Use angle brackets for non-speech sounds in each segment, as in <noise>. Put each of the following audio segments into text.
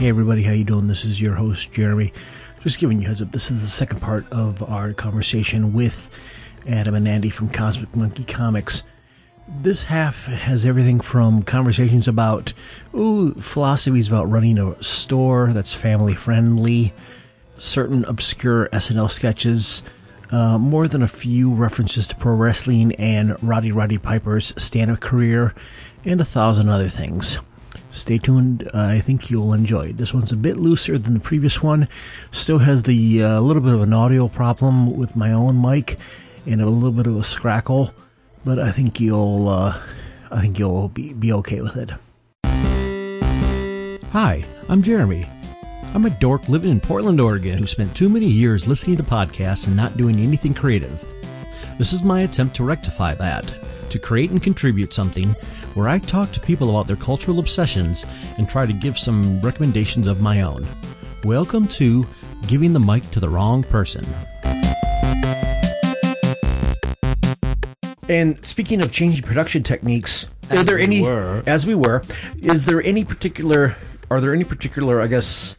Hey everybody, how you doing? This is your host Jeremy. Just giving you heads up. This is the second part of our conversation with Adam and Andy from Cosmic Monkey Comics. This half has everything from conversations about ooh philosophies about running a store that's family friendly, certain obscure SNL sketches, uh, more than a few references to pro wrestling and Roddy Roddy Piper's stand-up career, and a thousand other things. Stay tuned. Uh, I think you'll enjoy it. This one's a bit looser than the previous one. Still has the uh, little bit of an audio problem with my own mic and a little bit of a scrackle, but I think you'll uh, I think you'll be be okay with it. Hi, I'm Jeremy. I'm a dork living in Portland, Oregon who spent too many years listening to podcasts and not doing anything creative. This is my attempt to rectify that, to create and contribute something where I talk to people about their cultural obsessions and try to give some recommendations of my own. Welcome to Giving the Mic to the Wrong Person. And speaking of changing production techniques, are there any were. as we were, is there any particular are there any particular I guess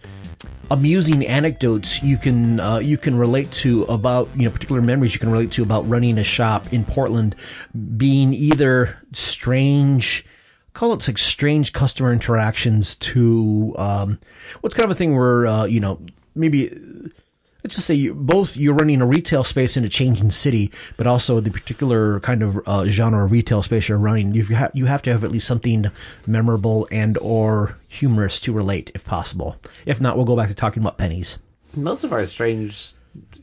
amusing anecdotes you can uh, you can relate to about you know particular memories you can relate to about running a shop in Portland being either strange call it like strange customer interactions to um, what's kind of a thing where uh, you know maybe let's just say you, both you're running a retail space in a changing city, but also the particular kind of uh, genre of retail space you're running. You ha- you have to have at least something memorable and or humorous to relate, if possible. If not, we'll go back to talking about pennies. most of our strange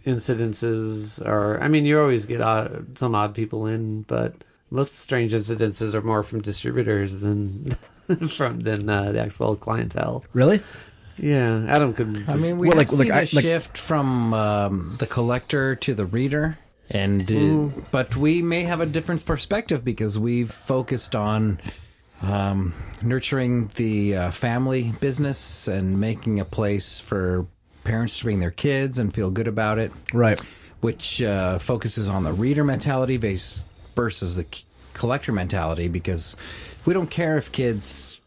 incidences are i mean you always get odd, some odd people in but most strange incidences are more from distributors than <laughs> from than uh, the actual clientele Really? Yeah adam could I mean, we Well, have like- like seen I- a like- shift from um, the collector to the reader, and uh, Mm. but we may have a different perspective because we've focused on um, nurturing the uh, family business and making a place for parents to bring their kids and feel good about it. Right. which uh, focuses on the reader mentality base versus the c- collector mentality because we don't care if kids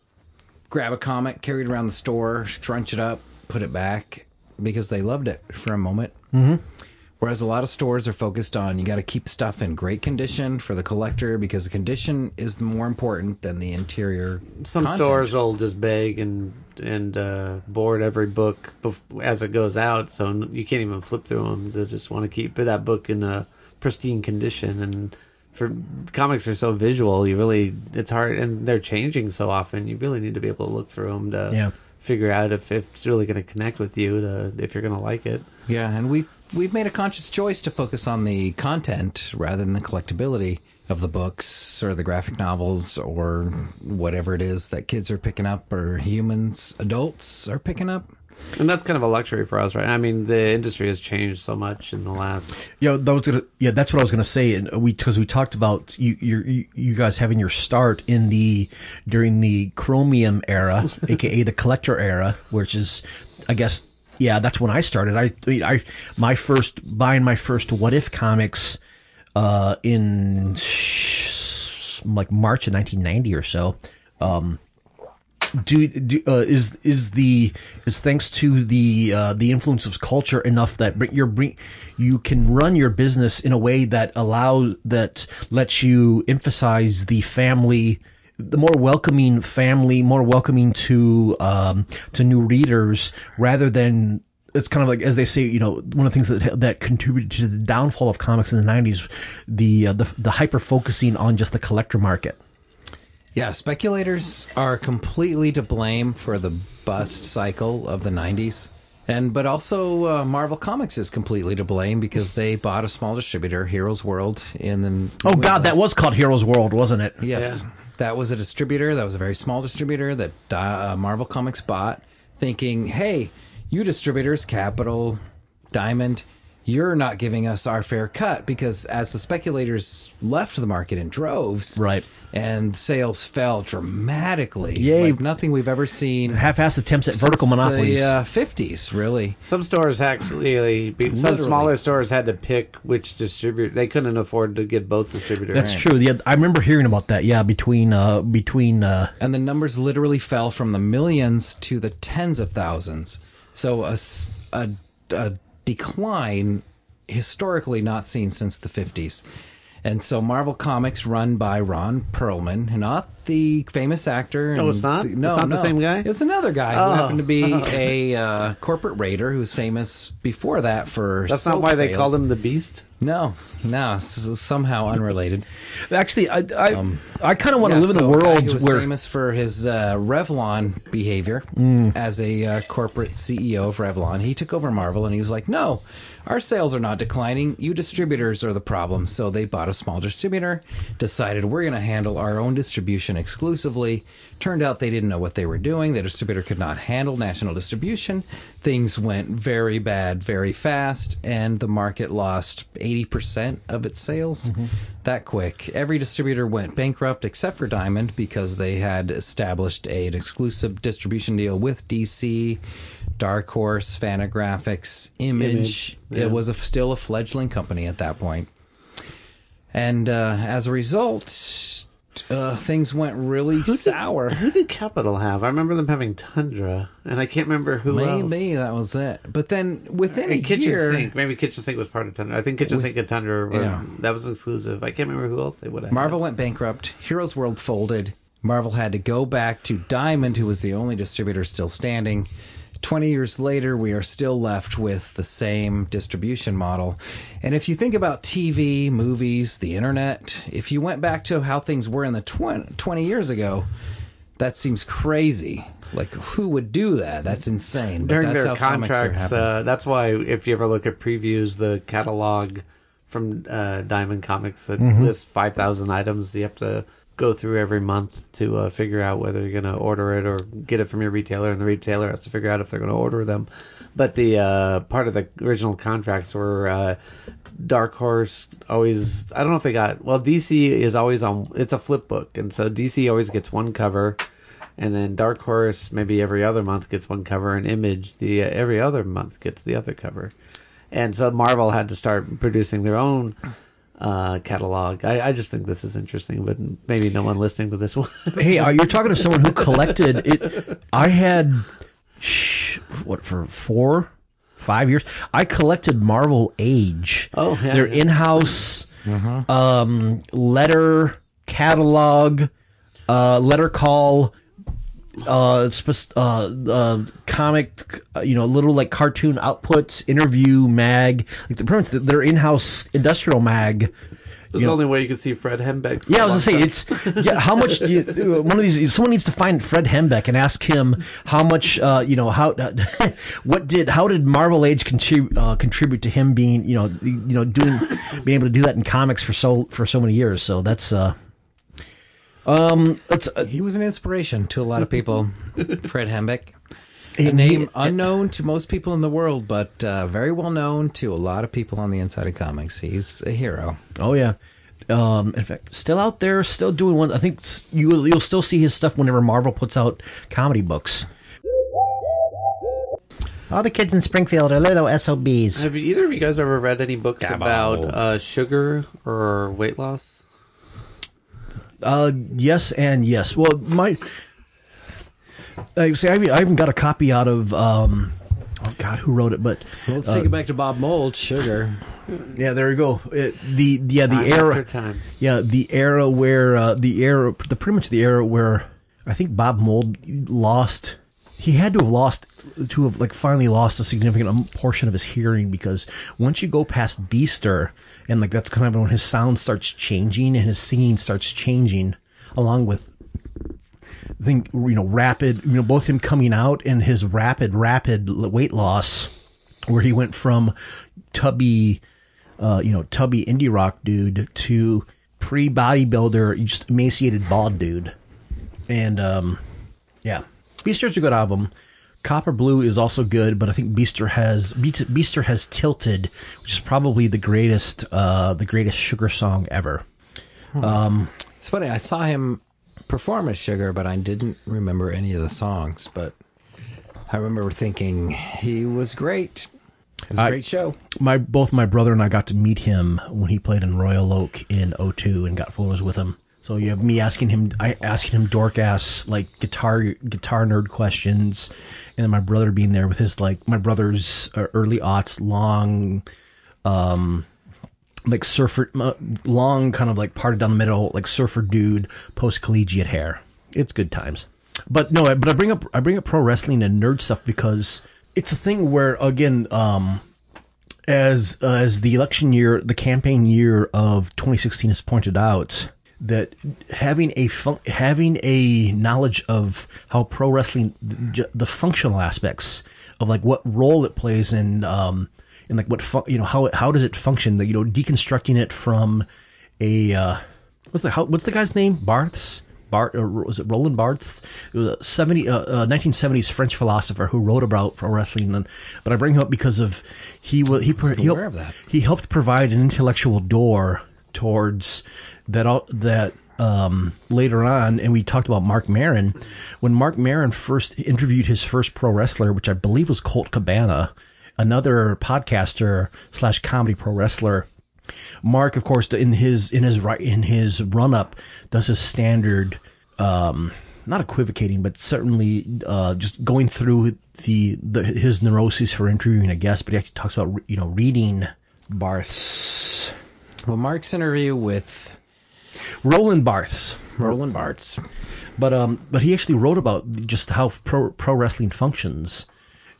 grab a comic, carry it around the store, scrunch it up, put it back because they loved it for a moment. Mm-hmm. Whereas a lot of stores are focused on you got to keep stuff in great condition for the collector because the condition is more important than the interior. some content. stores will just beg and and uh, board every book bef- as it goes out, so you can't even flip through them. They just want to keep that book in a pristine condition. And for comics are so visual, you really it's hard, and they're changing so often. You really need to be able to look through them to Yeah. figure out if it's really going to connect with you, to if you're going to like it. Yeah, and we've—we've made a conscious choice to focus on the content rather than the collectability of the books or the graphic novels or whatever it is that kids are picking up or humans, adults are picking up. And that's kind of a luxury for us, right? I mean, the industry has changed so much in the last Yeah, that was gonna. Yeah, that's what I was gonna say. And we because we talked about you, you, you guys having your start in the during the Chromium era, <laughs> aka the collector era, which is, I guess, yeah, that's when I started. I, I, my first buying my first What If comics, uh, in like March of 1990 or so. Um, do, do uh, is is the is thanks to the uh, the influence of culture enough that you're you can run your business in a way that allows that lets you emphasize the family the more welcoming family more welcoming to um, to new readers rather than it's kind of like as they say you know one of the things that that contributed to the downfall of comics in the 90s the uh, the, the hyper focusing on just the collector market Yeah, speculators are completely to blame for the bust cycle of the 90s. And but also uh, Marvel Comics is completely to blame because they bought a small distributor, Heroes World, in the oh god that was called heroes world wasn't it Yes. That was a distributor. That was a very small distributor that uh, Marvel Comics bought, thinking, hey, you distributors, Capital, Diamond, you're not giving us our fair cut because as the speculators left the market in droves, Right. and sales fell dramatically, Yay. like nothing we've ever seen. Half-assed attempts at vertical since monopolies. The uh, 50s, really. Some stores actually, some Literally. smaller stores had to pick which distributor. They couldn't afford to get both distributors. That's true. Yeah, I remember hearing about that. Yeah, between uh, between uh, and the numbers literally fell from the millions to the tens of thousands. So a, s- a- a decline historically not seen since the 50s. And so Marvel Comics, run by Ron Perlman, not the famous actor. Oh, and it's not? the- It's no, not the same guy? It was another guy Oh. who happened to be <laughs> a uh, corporate raider who was famous before that for. That's not why they sales. called him the Beast. No, no, somehow unrelated. actually, I I, I kind of want to Yeah, live in so a a world where famous for his uh, Revlon behavior Mm. as a uh, corporate CEO of Revlon. He took over Marvel and he was like, "No, our sales are not declining. You distributors are the problem." So they bought a small distributor, decided we're going to handle our own distribution exclusively. Turned out they didn't know what they were doing. The distributor could not handle national distribution. Things went very bad very fast, and the market lost 80% of its sales that quick. Every distributor went bankrupt except for Diamond because they had established a, an exclusive distribution deal with DC, Dark Horse, Fantagraphics, Image. Image, yeah. It was a, still a fledgling company at that point. And uh, as a result, uh, things went really sour. Who did Capital have? I remember them having Tundra, and I can't remember who Maybe else. that was it. But then within a Kitchen year, Sink. Maybe Kitchen Sink was part of Tundra. I think Kitchen Sink and Tundra were, yeah. that was exclusive. I can't remember who else they would have. Marvel went bankrupt. Heroes World folded. Marvel had to go back to Diamond, who was the only distributor still standing. 20 years later, we are still left with the same distribution model. And if you think about TV, movies, the internet, if you went back to how things were in the 20, 20 years ago, that seems crazy. Like, who would do that? That's insane. But during that's their how comics are contracts. Uh, that's why if you ever look at previews, the catalog from uh, Diamond Comics that Mm-hmm. lists five thousand items, you have to go through every month to uh, figure out whether you're going to order it or get it from your retailer, and the retailer has to figure out if they're going to order them. But the uh, part of the original contracts were. Uh, Dark Horse always I don't know if they got well DC is always on it's a flip book and so DC always gets one cover and then Dark Horse maybe every other month gets one cover, and Image the uh, every other month gets the other cover, and so Marvel had to start producing their own uh, catalog. I, I just think this is interesting, but maybe no one listening to this one. <laughs> hey, uh, you're talking to someone who collected it. <laughs> I had sh- what for four, five years. I collected Marvel Age. Oh, yeah, their yeah. in-house um, letter catalog, uh, letter call. Uh, uh, uh, comic, uh, you know, little like cartoon outputs, interview mag, like the pretty much their in-house industrial mag. It's the only way you can see Fred Hembeck. Yeah, I was gonna say it's <laughs> yeah. How much? Do you, one of these, someone needs to find Fred Hembeck and ask him how much. Uh, you know how <laughs> what did how did Marvel Age contribute uh, contribute to him being you know you know doing being able to do that in comics for so for so many years. So that's uh um it's uh, He was an inspiration to a lot of people. <laughs> Fred Hembeck. he- A name he- unknown to most people in the world, but uh, very well known to a lot of people on the inside of comics. He's a hero. Oh yeah. Um, in fact, still out there, still doing one. I think you you'll still see his stuff whenever Marvel puts out comedy books. All the kids in Springfield are little SOBs. Have either of you guys ever read any books about uh, sugar or weight loss? Uh, yes and yes. Well, my, I say I even, I even got a copy out of um, oh God, who wrote it? But Let's take it back to Bob Mould. Sugar. yeah, there you go. It, the yeah the Time era time. yeah the era where uh, the era the pretty much the era where I think Bob Mould lost. He had to have lost to have like finally lost a significant um, portion of his hearing because once you go past Beaster and like that's kind of when his sound starts changing and his singing starts changing along with I think you know rapid you know both him coming out and his rapid rapid weight loss where he went from tubby uh you know tubby indie rock dude to pre bodybuilder just emaciated bald dude. And um yeah. Beaster's a good album Copper Blue is also good, but I think Beaster has Beaster has Tilted, which is probably the greatest uh, the greatest sugar song ever. It's funny. I saw him perform as Sugar, but I didn't remember any of the songs. But I remember thinking he was great. It was a I- great show. My both my brother and I got to meet him when he played in Royal Oak in 02 and got photos with him. So you have me asking him, I asking him dork ass like guitar guitar nerd questions, and then my brother being there with his like my brother's uh, early aughts long, um, like surfer uh, long kind of like parted down the middle like surfer dude post collegiate hair. It's good times. But no, but I bring up I bring up pro wrestling and nerd stuff because it's a thing where again, um, as uh, as the election year, the campaign year of 2016 has pointed out that having a fun- having a knowledge of how pro wrestling the functional aspects of like what role it plays in um in like what fu- you know how how does it function the, you know deconstructing it from a uh what's the how, what's the guy's name Barths Bart or was it Roland Barthes? It was a 70 uh, uh, 1970s French philosopher who wrote about pro wrestling and but I bring him up because of he was he he, aware of that. he helped provide an intellectual door towards that that um, later on, and we talked about Marc Maron. When Marc Maron first interviewed his first pro wrestler, which I believe was Colt Cabana, another podcaster slash comedy pro wrestler. Mark, of course, in his in his right in his run up, does his standard, um, not equivocating, but certainly uh, just going through the, the his neuroses for interviewing a guest. But he actually talks about you know reading Barth's Well, Mark's interview with Roland Barths. Roland Bartz. but um, but he actually wrote about just how pro pro wrestling functions,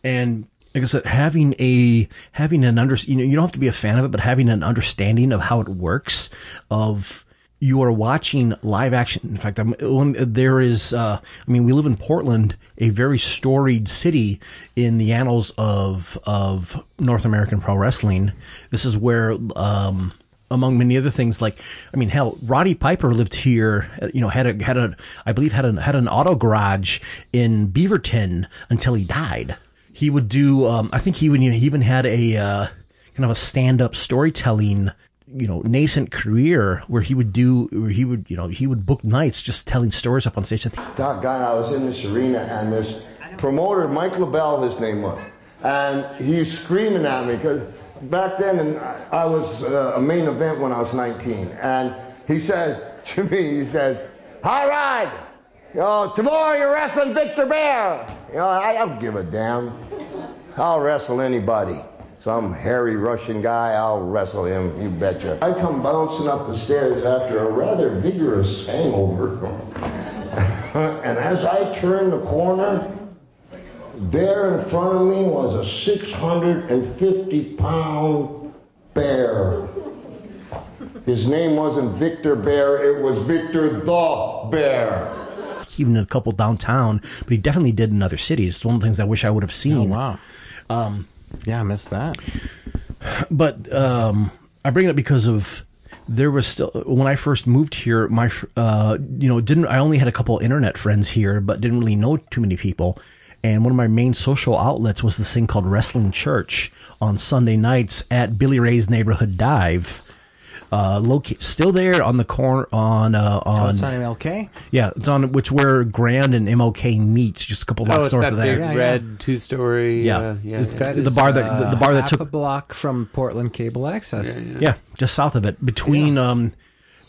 and like I said, having a having an under you know you don't have to be a fan of it, but having an understanding of how it works, of you are watching live action. In fact, I'm, when there is, uh, I mean, we live in Portland, a very storied city in the annals of of North American pro wrestling. This is where. Um, among many other things like I mean hell Roddy Piper lived here uh, you know had a had a I believe had a had an auto garage in Beaverton until he died. He would do um, I think he would you know, he even had a uh, kind of a stand up storytelling you know nascent career where he would do where he would you know he would book nights just telling stories up on stage. Doggone, I was in this arena and this promoter, Mike LeBell, his name was, and he's screaming at me because back then and I was uh, a main event when I was 19, and he said <laughs> to me, he says, "All right, you know, tomorrow you're wrestling Victor Bear." You know, I don't give a damn. I'll wrestle anybody. Some hairy Russian guy, I'll wrestle him, you betcha. I come bouncing up the stairs after a rather vigorous hangover. <laughs> and as I turn the corner, there in front of me was a 650 pound bear. His name wasn't Victor Bear, it was Victor the Bear. even a couple downtown but he definitely did in other cities it's one of the things I wish I would have seen Oh wow. Um, yeah, I missed that. but um, I bring it up because of there was still when I first moved here. My uh, you know didn't I only had a couple internet friends here, but didn't really know too many people. And one of my main social outlets was this thing called Wrestling Church on Sunday nights at Billy Ray's Neighborhood Dive. Uh, locate still there on the corner on uh, Oh, on it's on MLK. yeah it's on which where Grand and MLK meet just a couple Oh, blocks it's north that of there. big Yeah, yeah. red two story. Yeah. uh, yeah, It's yeah. that- That The is, bar that- the- the bar that took- a block from Portland Cable Access. Yeah, just south of it, between um,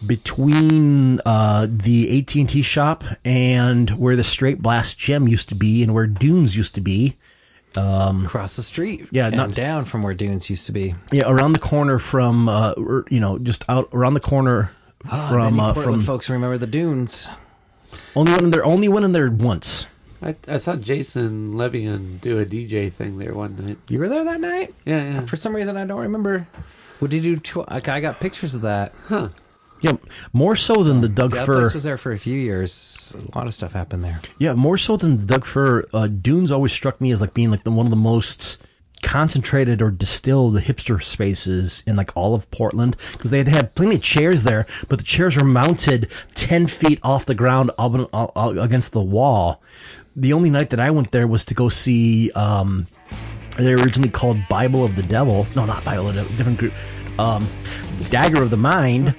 between uh the AT and T shop and where the Straight Blast Gym used to be, and where Dunes used to be. Across the street. Yeah, and not- down from where Dunes used to be. Yeah, around the corner from uh, you know, just out around the corner <gasps> from Many uh, from folks remember the Dunes. only one in there, only one in there once. I, I saw Jason Levian do a DJ thing there one night. You were there that night? Yeah, yeah. For some reason, I don't remember. What did you do? Tw- like, I got pictures of that. Yeah, more so than the Doug other Fur. place was there for a few years. A lot of stuff happened there. Yeah, more so than the Doug Fir. Uh, Dunes always struck me as like being like the one of the most concentrated or distilled hipster spaces in like all of Portland because they had had plenty of chairs there, but the chairs were mounted ten feet off the ground up, up- up against the wall. the only night that I went there was to go see. Um, they were originally called Bible of the Devil. No, not Bible of the Devil. Different group. Um, Dagger of the Mind.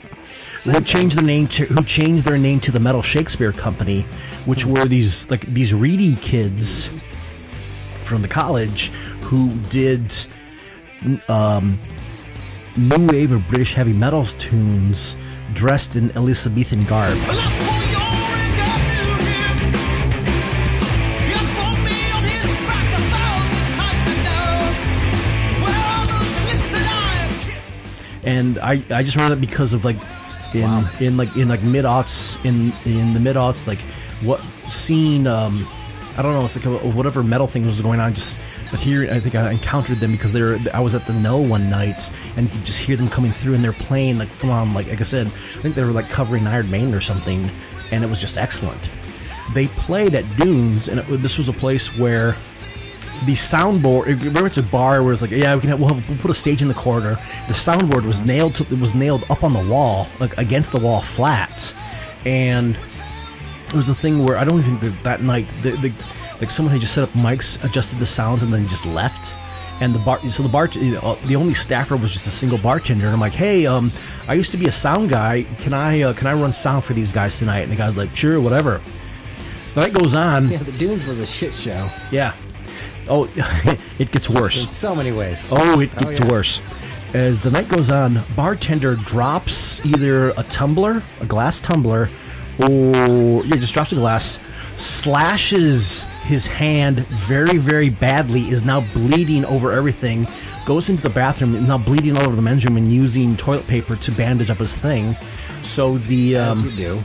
Who changed their name to who changed their name to the Metal Shakespeare Company, which were these like these reedy kids from the college who did um, new wave of British heavy metal tunes dressed in Elizabethan garb. and I, I just remember that because of like in in like in like mid aughts in in the mid aughts like what scene um I don't know it's like a, whatever metal thing was going on just but here I think I encountered them because they're I was at the No one night and you could just hear them coming through and they're playing like from like like I said I think they were like covering Iron Maiden or something and it was just excellent. They played at Dunes and it, this was a place where the soundboard. Remember, it's a bar where it's like, yeah, we can have, we'll, have, we'll put a stage in the corner. The soundboard was nailed to, it was nailed up on the wall, like against the wall, flat, and it was a thing where I don't even think that, that night, the, the, like someone had just set up mics, adjusted the sounds, and then just left. And the bar, so the bar, the only staffer was just a single bartender. And I'm like, hey, um, I used to be a sound guy. Can I, uh, can I run sound for these guys tonight? And the guy's like, sure, whatever. So the night goes on. Yeah, the Dunes was a shit show. Yeah. Oh, <laughs> it gets worse. In so many ways. Oh, it gets yeah. worse. As the night goes on, bartender drops either a tumbler, a glass tumbler, or yeah, just drops a glass, slashes his hand very, very badly, is now bleeding over everything, goes into the bathroom, is now bleeding all over the men's room, and using toilet paper to bandage up his thing. So the um, As you do.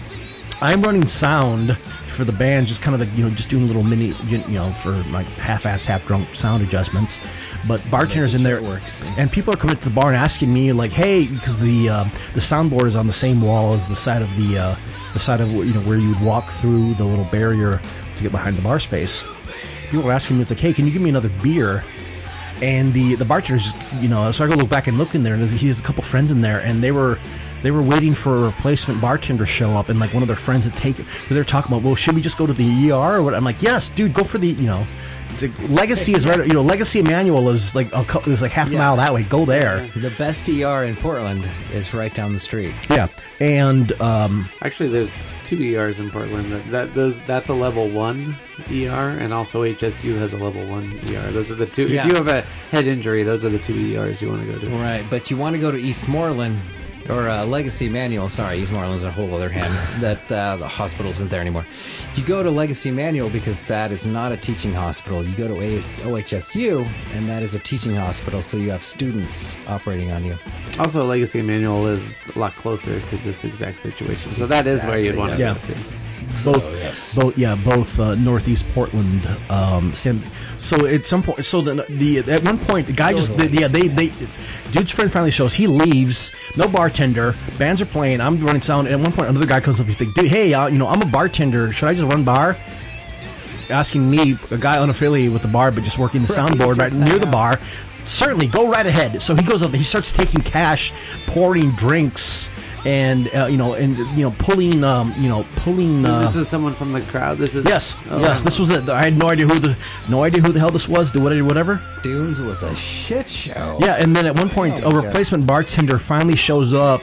I'm running sound for the band, just kind of like, you know, just doing little mini, you know, for like half-ass, half-drunk sound adjustments. But bartenders in there, it works. and people are coming to the bar and asking me like, "Hey," because the uh, the soundboard is on the same wall as the side of the uh, the side of you know where you would walk through the little barrier to get behind the bar space. People were asking me, "It's like, hey, can you give me another beer?" And the the bartenders, you know, so I go look back and look in there, and he has a couple friends in there, and they were they were waiting for a replacement bartender to show up, and like one of their friends had taken. They're talking about, well, should we just go to the ER or what? I'm like, yes, dude, go for the you know. the Legacy is right. You know, Legacy Emanuel is like a, cou- is like half a Yeah. mile that way. Go there. The best ER in Portland is right down the street. Yeah, and um, Actually, there's two ERs in Portland. That, that those that's a level one ER, and also HSU has a level one ER. Those are the two. Yeah. If you have a head injury, those are the two ERs you want to go to. Right, but you want to go to Eastmoreland or uh, Legacy Emanuel. Sorry, Eastmoreland's a whole other hand. that uh, the hospital isn't there anymore. You go to Legacy Emanuel because that is not a teaching hospital. You go to a- OHSU, and that is a teaching hospital. So you have students operating on you. Also, Legacy Emanuel is a lot closer to this exact situation, so that is where you'd want to Yeah. go to. Both, both, yeah, both uh, Northeast Portland. Um, stand, so at some point, so the, the at one point, the guy just, the, yeah, they, they, dude's friend finally shows. He leaves, no bartender. Bands are playing. I'm running sound. And at one point, another guy comes up. He's like, "Dude, hey, uh, you know, I'm a bartender. Should I just run bar?" Asking me, a guy unaffiliated with the bar, but just working the soundboard right near the bar. Certainly, go right ahead. So he goes up. He starts taking cash, pouring drinks, and uh, you know, and you know, pulling, um, you know, pulling. Uh, this is someone from the crowd. This is Yes, Oh, yes, wow. this was it. I had no idea who the no idea who the hell this was. Do whatever, whatever. Dunes was a shit show. Yeah, and then at one point, Oh a my God. replacement bartender finally shows up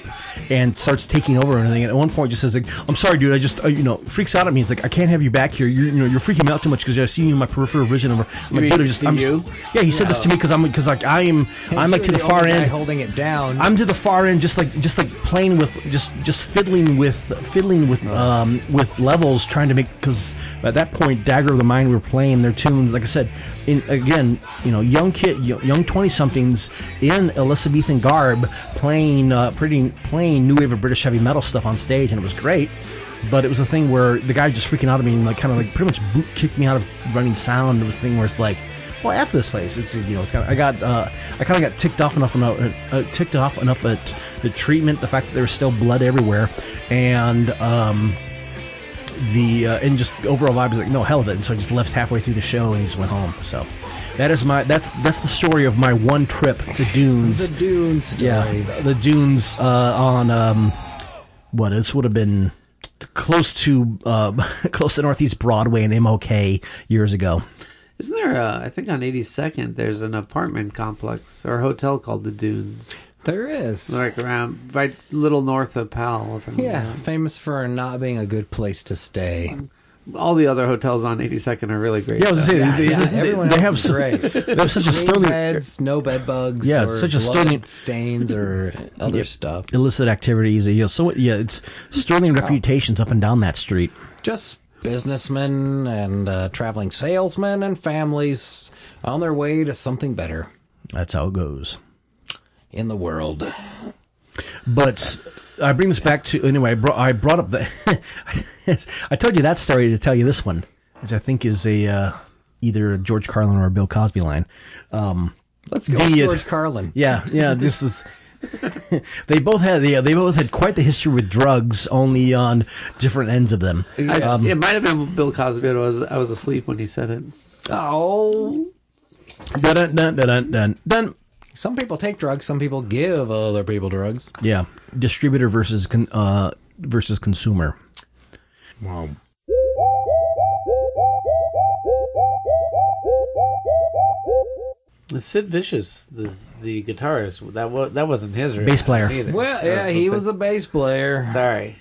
and starts taking over and everything. And at one point, just says like, "I'm sorry, dude. I just uh, you know freaks out at me. He's like, I can't have you back here. You're you know you're freaking me out too much because I see you in my peripheral vision." I'm like, mean dude, I just I'm you? yeah. He said this to me because I'm because like I am I'm like to You're the far end. holding it down. I'm to the far end, just like just like playing with just just fiddling with fiddling with um, with levels, trying to make because at that point, Dagger of the Mind, we were playing their tunes. Like I said, in again, you know, young kid, young twenty somethings in Elizabethan garb, playing uh, pretty playing new wave of British heavy metal stuff on stage, and it was great. But it was a thing where the guy just freaking out at me and like kind of like pretty much boot kicked me out of running sound. It was a thing where it's like well, after this place, it's you know, it's kind of, I got, uh, I kind of got ticked off enough, enough uh, ticked off enough at the treatment, the fact that there was still blood everywhere, and um, the uh, and just overall vibe was like, no, hell of it. And so I just left halfway through the show and just went home. So that is my that's that's the story of my one trip to Dunes. the Dunes story. yeah, the Dunes uh, on um, what this would have been close to uh, <laughs> close to Northeast Broadway and MLK years ago. Isn't there? A, I think on 82nd, there's an apartment complex or hotel called the Dunes, There is. like around right little north of Powell. if I remember Yeah, right. famous for not being a good place to stay. all the other hotels on 82nd are really great. Yeah, I was though. gonna say they, Yeah, they- everyone they else have is so- great. <laughs> They have such a Clean sterling beds, no bed bugs. Yeah, or such a blood sterling- stains or other stuff. illicit activities. You know, so yeah, it's sterling reputations up and down that street. Just businessmen and uh, traveling salesmen and families on their way to something better That's how it goes. In the world. But I bring this back to anyway. I brought, I brought up the. <laughs> I told you that story to tell you this one, which I think is a uh, either a George Carlin or a Bill Cosby line. Um, Let's go, The- George Carlin. yeah, yeah. This is. <laughs> they both had yeah, they both had quite the history with drugs, only on different ends of them. I, Um, it might have been Bill Cosby. But I was I was asleep when he said it. Oh, Dun, dun, dun, dun, dun, dun. Some people take drugs. Some people give other people drugs. Yeah, distributor versus con, uh, versus consumer. Wow. The Sid Vicious, the the guitarist, that was that wasn't his Bass player. either. Well, yeah, he was a bass player. Sorry.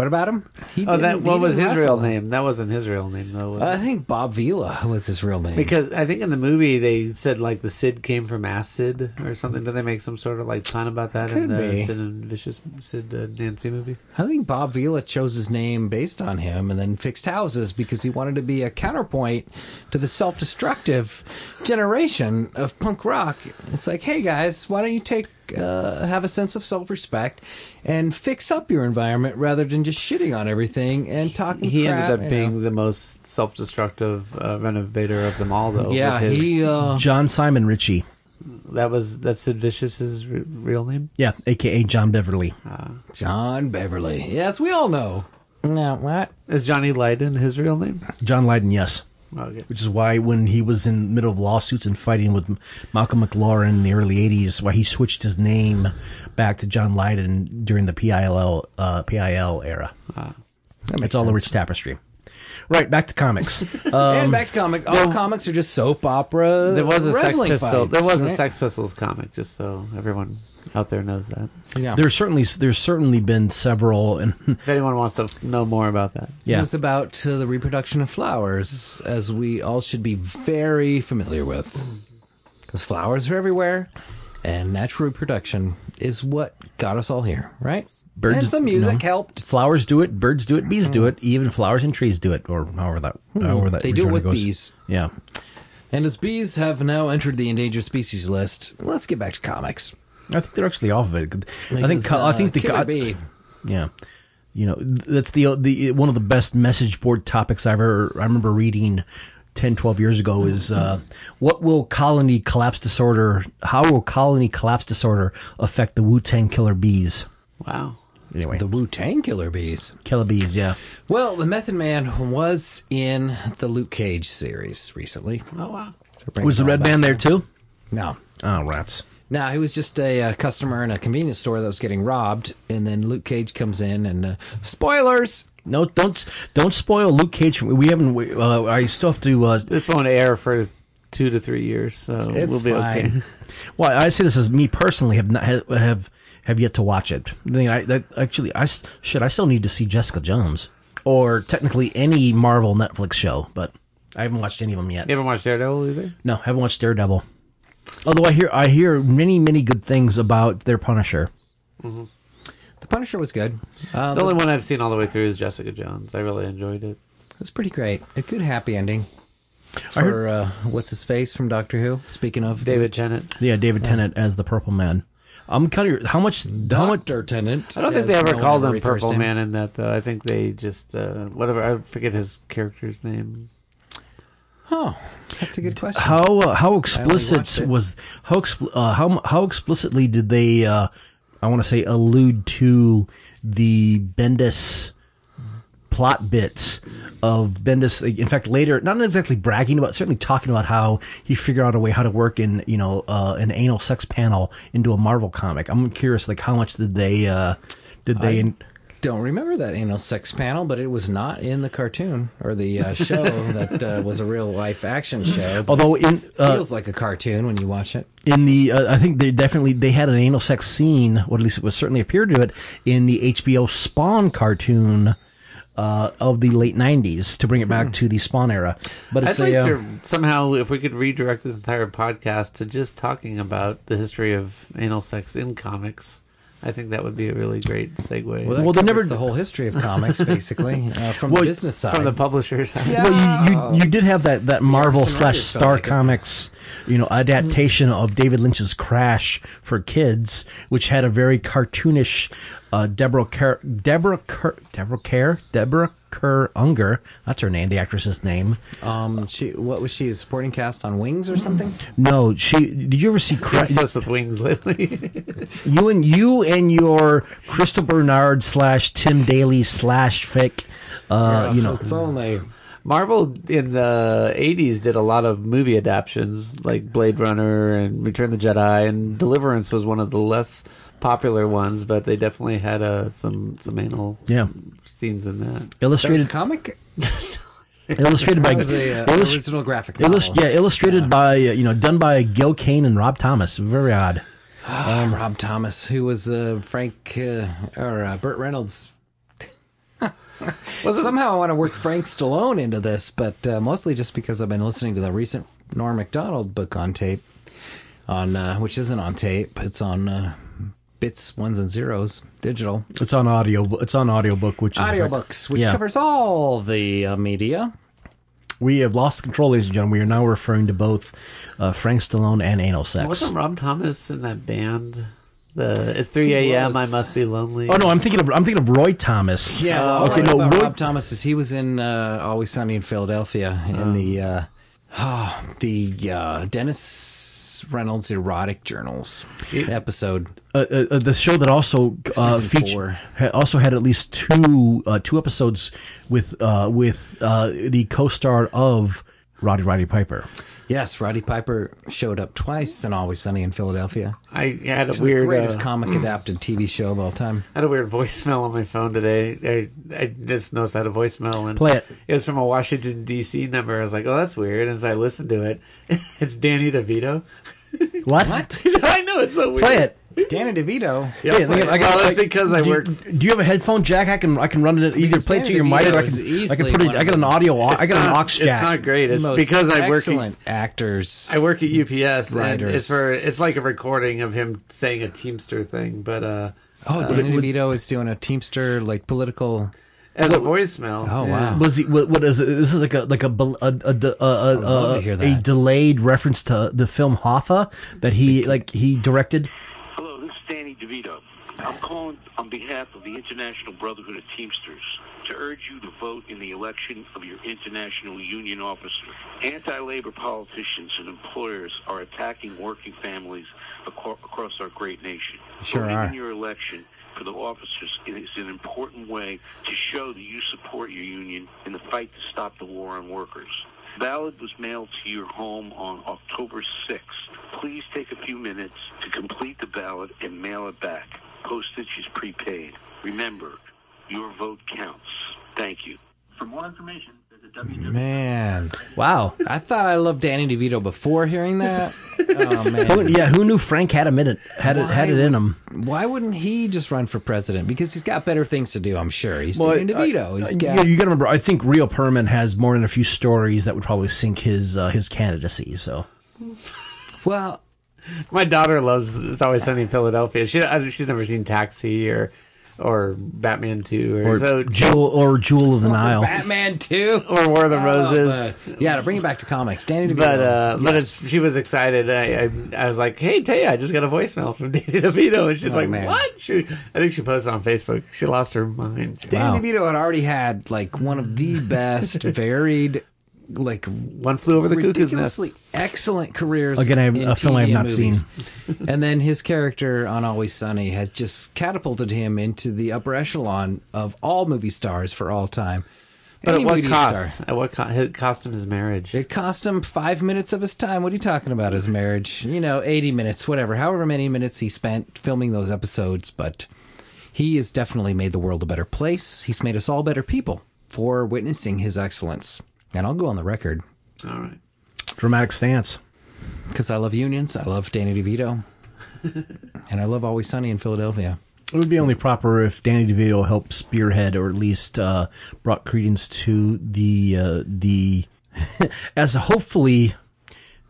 What about him? He Oh, that what was his real name? That wasn't his real name though. I think Bob Vila was his real name. Because I think in the movie they said like the Sid came from acid or something. Did they make some sort of like pun about that in the be. Sid and Vicious Sid uh, Nancy movie? I think Bob Vila chose his name based on him and then fixed houses because he wanted to be a counterpoint to the self destructive generation of punk rock. It's like, hey guys, why don't you take, uh, have a sense of self respect and fix up your environment rather than just shitting on everything and talking He crap, ended you up know? being the most self-destructive uh, renovator of them all, though. Yeah, his- he, uh, John Simon Ritchie. that was that's Sid Vicious's re- real name. Yeah, aka John Beverly. John Beverly. Yes, we all know. No, what? Is Johnny Lydon his real name? John Lydon, yes. Okay. Which is why when he was in the middle of lawsuits and fighting with Malcolm McLaren in the early 80s, why he switched his name back to John Lydon during the PIL, uh, PIL era. That makes It's all a sense. rich tapestry. Right, back to comics. <laughs> and Um, back to comic. All comics are just soap opera. There was a Sex wrestling Pistol. fights, there was a? Sex Pistols comic, just so everyone out there knows that. Yeah. there's certainly there's certainly been several, and <laughs> If anyone wants to know more about that, It yeah, was about uh, the reproduction of flowers, as we all should be very familiar with. Because flowers are everywhere, and natural reproduction is what got us all here, right? Birds- and some music no. helped. flowers do it, birds do it, bees do it, even flowers and trees do it, or however that however that They do it with goes. bees. Yeah, And as bees have now entered the endangered species list, let's get back to comics. I think they're actually off of it. I think Because, co- I think the uh, killer co- bee. Yeah. You know, that's the the one of the best message board topics I've ever I remember reading 10 12 years ago is uh, what will colony collapse disorder how will colony collapse disorder affect the Wu-Tang killer bees? wow. Anyway, The Wu Tang Killer Bees. killer bees, yeah. Well, the Method Man was in the Luke Cage series recently. Oh wow. Was the red band there too? No. Oh, rats. No, he was just a, uh customer in a convenience store that was getting robbed, and then Luke Cage comes in and uh, spoilers. No, don't don't spoil Luke Cage. We haven't uh, I still have to uh, This won't air for two to three years, so It's we'll be okay. fine. <laughs> Well, I say this as me personally have not have have, have yet to watch it. I think I that, actually I s- shit I still need to see Jessica Jones or technically any Marvel Netflix show, but I haven't watched any of them yet. You haven't watched Daredevil either? No, I haven't watched Daredevil. Although I hear I hear many many good things about their Punisher. The Punisher was good. Uh, The only one I've seen all the way through is Jessica Jones. I really enjoyed it. it was pretty great. A good happy ending I for uh, what's his face from Doctor Who. Speaking of David Tennant. Yeah, David Tennant as the Purple Man. I'm kind of how much how much Doctor Tennant. I don't think they ever no called him refers to Purple Man in that though. I think they just uh, whatever. I forget his character's name. Oh, that's a good question. how uh, how explicit was how expl- uh, how how explicitly did they uh, I want to say allude to the Bendis plot bits of Bendis in fact later not exactly bragging about certainly talking about how he figured out a way how to work in you know uh, an anal sex panel into a Marvel comic. I'm curious like how much did they uh, did they don't remember that anal sex panel, but it was not in the cartoon or the uh, show <laughs> that uh, was a real life action show. Although in it uh, feels like a cartoon when you watch it. in the uh, I think they definitely they had an anal sex scene, or at least it was certainly appeared to it in the HBO Spawn cartoon uh, of the late '90s to bring it back to the Spawn era. But I'd it's like a uh, to somehow, if we could redirect this entire podcast to just talking about the history of anal sex in comics, I think that would be a really great segue. Well, Well, they never- the whole history of <laughs> comics, basically, uh, from Well, the business side. from the publisher's side. Yeah. well, you, you you did have that that Marvel Artisan slash Star felt like it. Comics, you know, adaptation of David Lynch's Crash for kids, which had a very cartoonish uh, Deborah Kerr, Deborah Kerr, Deborah Kerr, Deborah Kara Unger. That's her name, the actress's name. um, she, what was she? A supporting cast on Wings or something? No, she. Did you ever see I'm obsessed with wings lately. <laughs> you and you and your Crystal Bernard slash Tim Daly slash fic. Uh, you know, it's only Marvel in the '80s did a lot of movie adaptations, like Blade Runner and Return of the Jedi, and Deliverance was one of the less popular ones, but they definitely had uh, some some anal Yeah. scenes in that. that was a illustrated comic. <laughs> illustrated by was a uh, illust- original graphic novel. illust- yeah, illustrated by uh, you know done by Gil Kane and Rob Thomas. Very odd. <sighs> Um, Rob Thomas, who was uh, Frank uh, or uh, Burt Reynolds. well, Somehow I want to work Frank Stallone into this, but uh, mostly just because I've been listening to the recent Norm Macdonald book on tape, on uh, which isn't on tape. It's on uh, bits, ones, and zeros, digital It's on audio. It's on audiobook, which is audiobooks, which Yeah. covers all the uh, media. We have lost control, ladies and gentlemen. We are now referring to both uh, Frank Stallone and anal sex. Wasn't Rob Thomas in that band? The it's 3 a.m. I must be lonely. Oh no, I'm thinking of I'm thinking of Roy Thomas. Yeah, well, okay, okay, no, Roy- Rob Thomas is he was in uh, Always Sunny in Philadelphia in the uh, <sighs> the uh, Reynolds erotic journals episode. uh, uh, uh, the show that also uh, featured ha- also had at least two uh, two episodes with uh, with uh, the co-star of Roddy Roddy Piper. Yes, Roddy Piper showed up twice in Always Sunny in Philadelphia. I had a It's the weird greatest uh, comic adapted TV show of all time. I had a weird voicemail on my phone today. I, I just noticed I had a voicemail and Play it. It was from a Washington D.C. number. I was like, "Oh, that's weird." And so I listened to it. <laughs> It's Danny DeVito. What? <laughs> I know it's so weird. Play it. Danny DeVito. Yeah, Play it. I got- well, I- it's because I do you- work. Do you have a headphone jack? I can I can run it either Because play it to Danny your mic or I DeVito is can I can put it. I got an the- audio. I got an not- aux jack. It's not great. It's Most because I work. excellent actors. I work at UPS, and it's for it's like a recording of him saying a Teamster thing, but uh, oh, Danny DeVito is doing a Teamster like political. as a voicemail. Oh yeah. wow. Was he? What, what is it? This is like a like a a a, a, a, a, a delayed reference to the film Hoffa that he like he directed. Hello, this is Danny DeVito. I'm calling on behalf of the International Brotherhood of Teamsters to urge you to vote in the election of your international union officer. Anti-labor politicians and employers are attacking working families across our great nation. Sure Voting are. in your election for the officers is an important way to show that you support your union in the fight to stop the war on workers. Ballot was mailed to your home on October 6th. Please take a few minutes to complete the ballot and mail it back. Postage is prepaid. Remember, your vote counts. Thank you. For more information, visit. Man, Wow. I thought I loved Danny DeVito before hearing that. <laughs> Oh Who, man, yeah, who knew Frank had a minute had it had it in him? why wouldn't he just run for president? Because he's got better things to do. I'm sure he's Well, Danny I- DeVito. He's I- got you, got to remember. I think Rhea Perlman has more than a few stories that would probably sink his uh, his candidacy. So well. My daughter loves It's Always Sunny in Philadelphia. She I- she's never seen Taxi or or Batman Two or, or so Jewel or Jewel of the Nile. Batman too. or War of the Roses. Oh, but- yeah, to bring it back to comics, Danny DeVito. But uh, but it's, she was excited. I, I I was like, "Hey Taya, I just got a voicemail from <laughs> Danny DeVito," and she's Oh, like, man. "What?" She, I think she posted on Facebook. She lost her mind. Danny Wow. DeVito had already had like one of the <laughs> best varied, like One flew over the cuckoo's nest. ridiculously excellent careers. Again, I have in a film I have not and movies. <laughs> and then his character on Always Sunny has just catapulted him into the upper echelon of all movie stars for all time. But Any at what movie cost? star. At what co- it cost him his marriage? It cost him five minutes of his time. What are you talking about? His marriage? You know, eighty minutes, whatever, however many minutes he spent filming those episodes. But he has definitely made the world a better place. He's made us all better people for witnessing his excellence. And I'll go on the record All right. Dramatic stance. because I love unions. I love Danny DeVito, <laughs> and I love Always Sunny in Philadelphia. It would be only proper if Danny DeVito helped spearhead or at least uh, brought credence to the uh, the <laughs> as hopefully.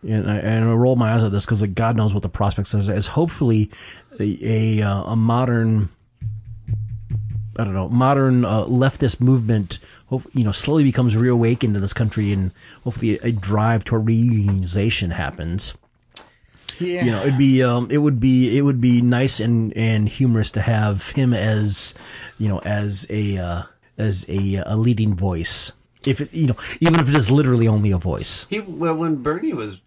And I, and I roll my eyes at this because like God knows what the prospects is. As hopefully a a, uh, a modern I don't know modern uh, leftist movement, hope, you know, slowly becomes reawakened in this country, and hopefully a, drive toward reunionization happens Yeah, you know it'd be um it would be it would be nice and and humorous to have him as you know as a uh as a a leading voice if it you know even if it is literally only a voice He well when Bernie was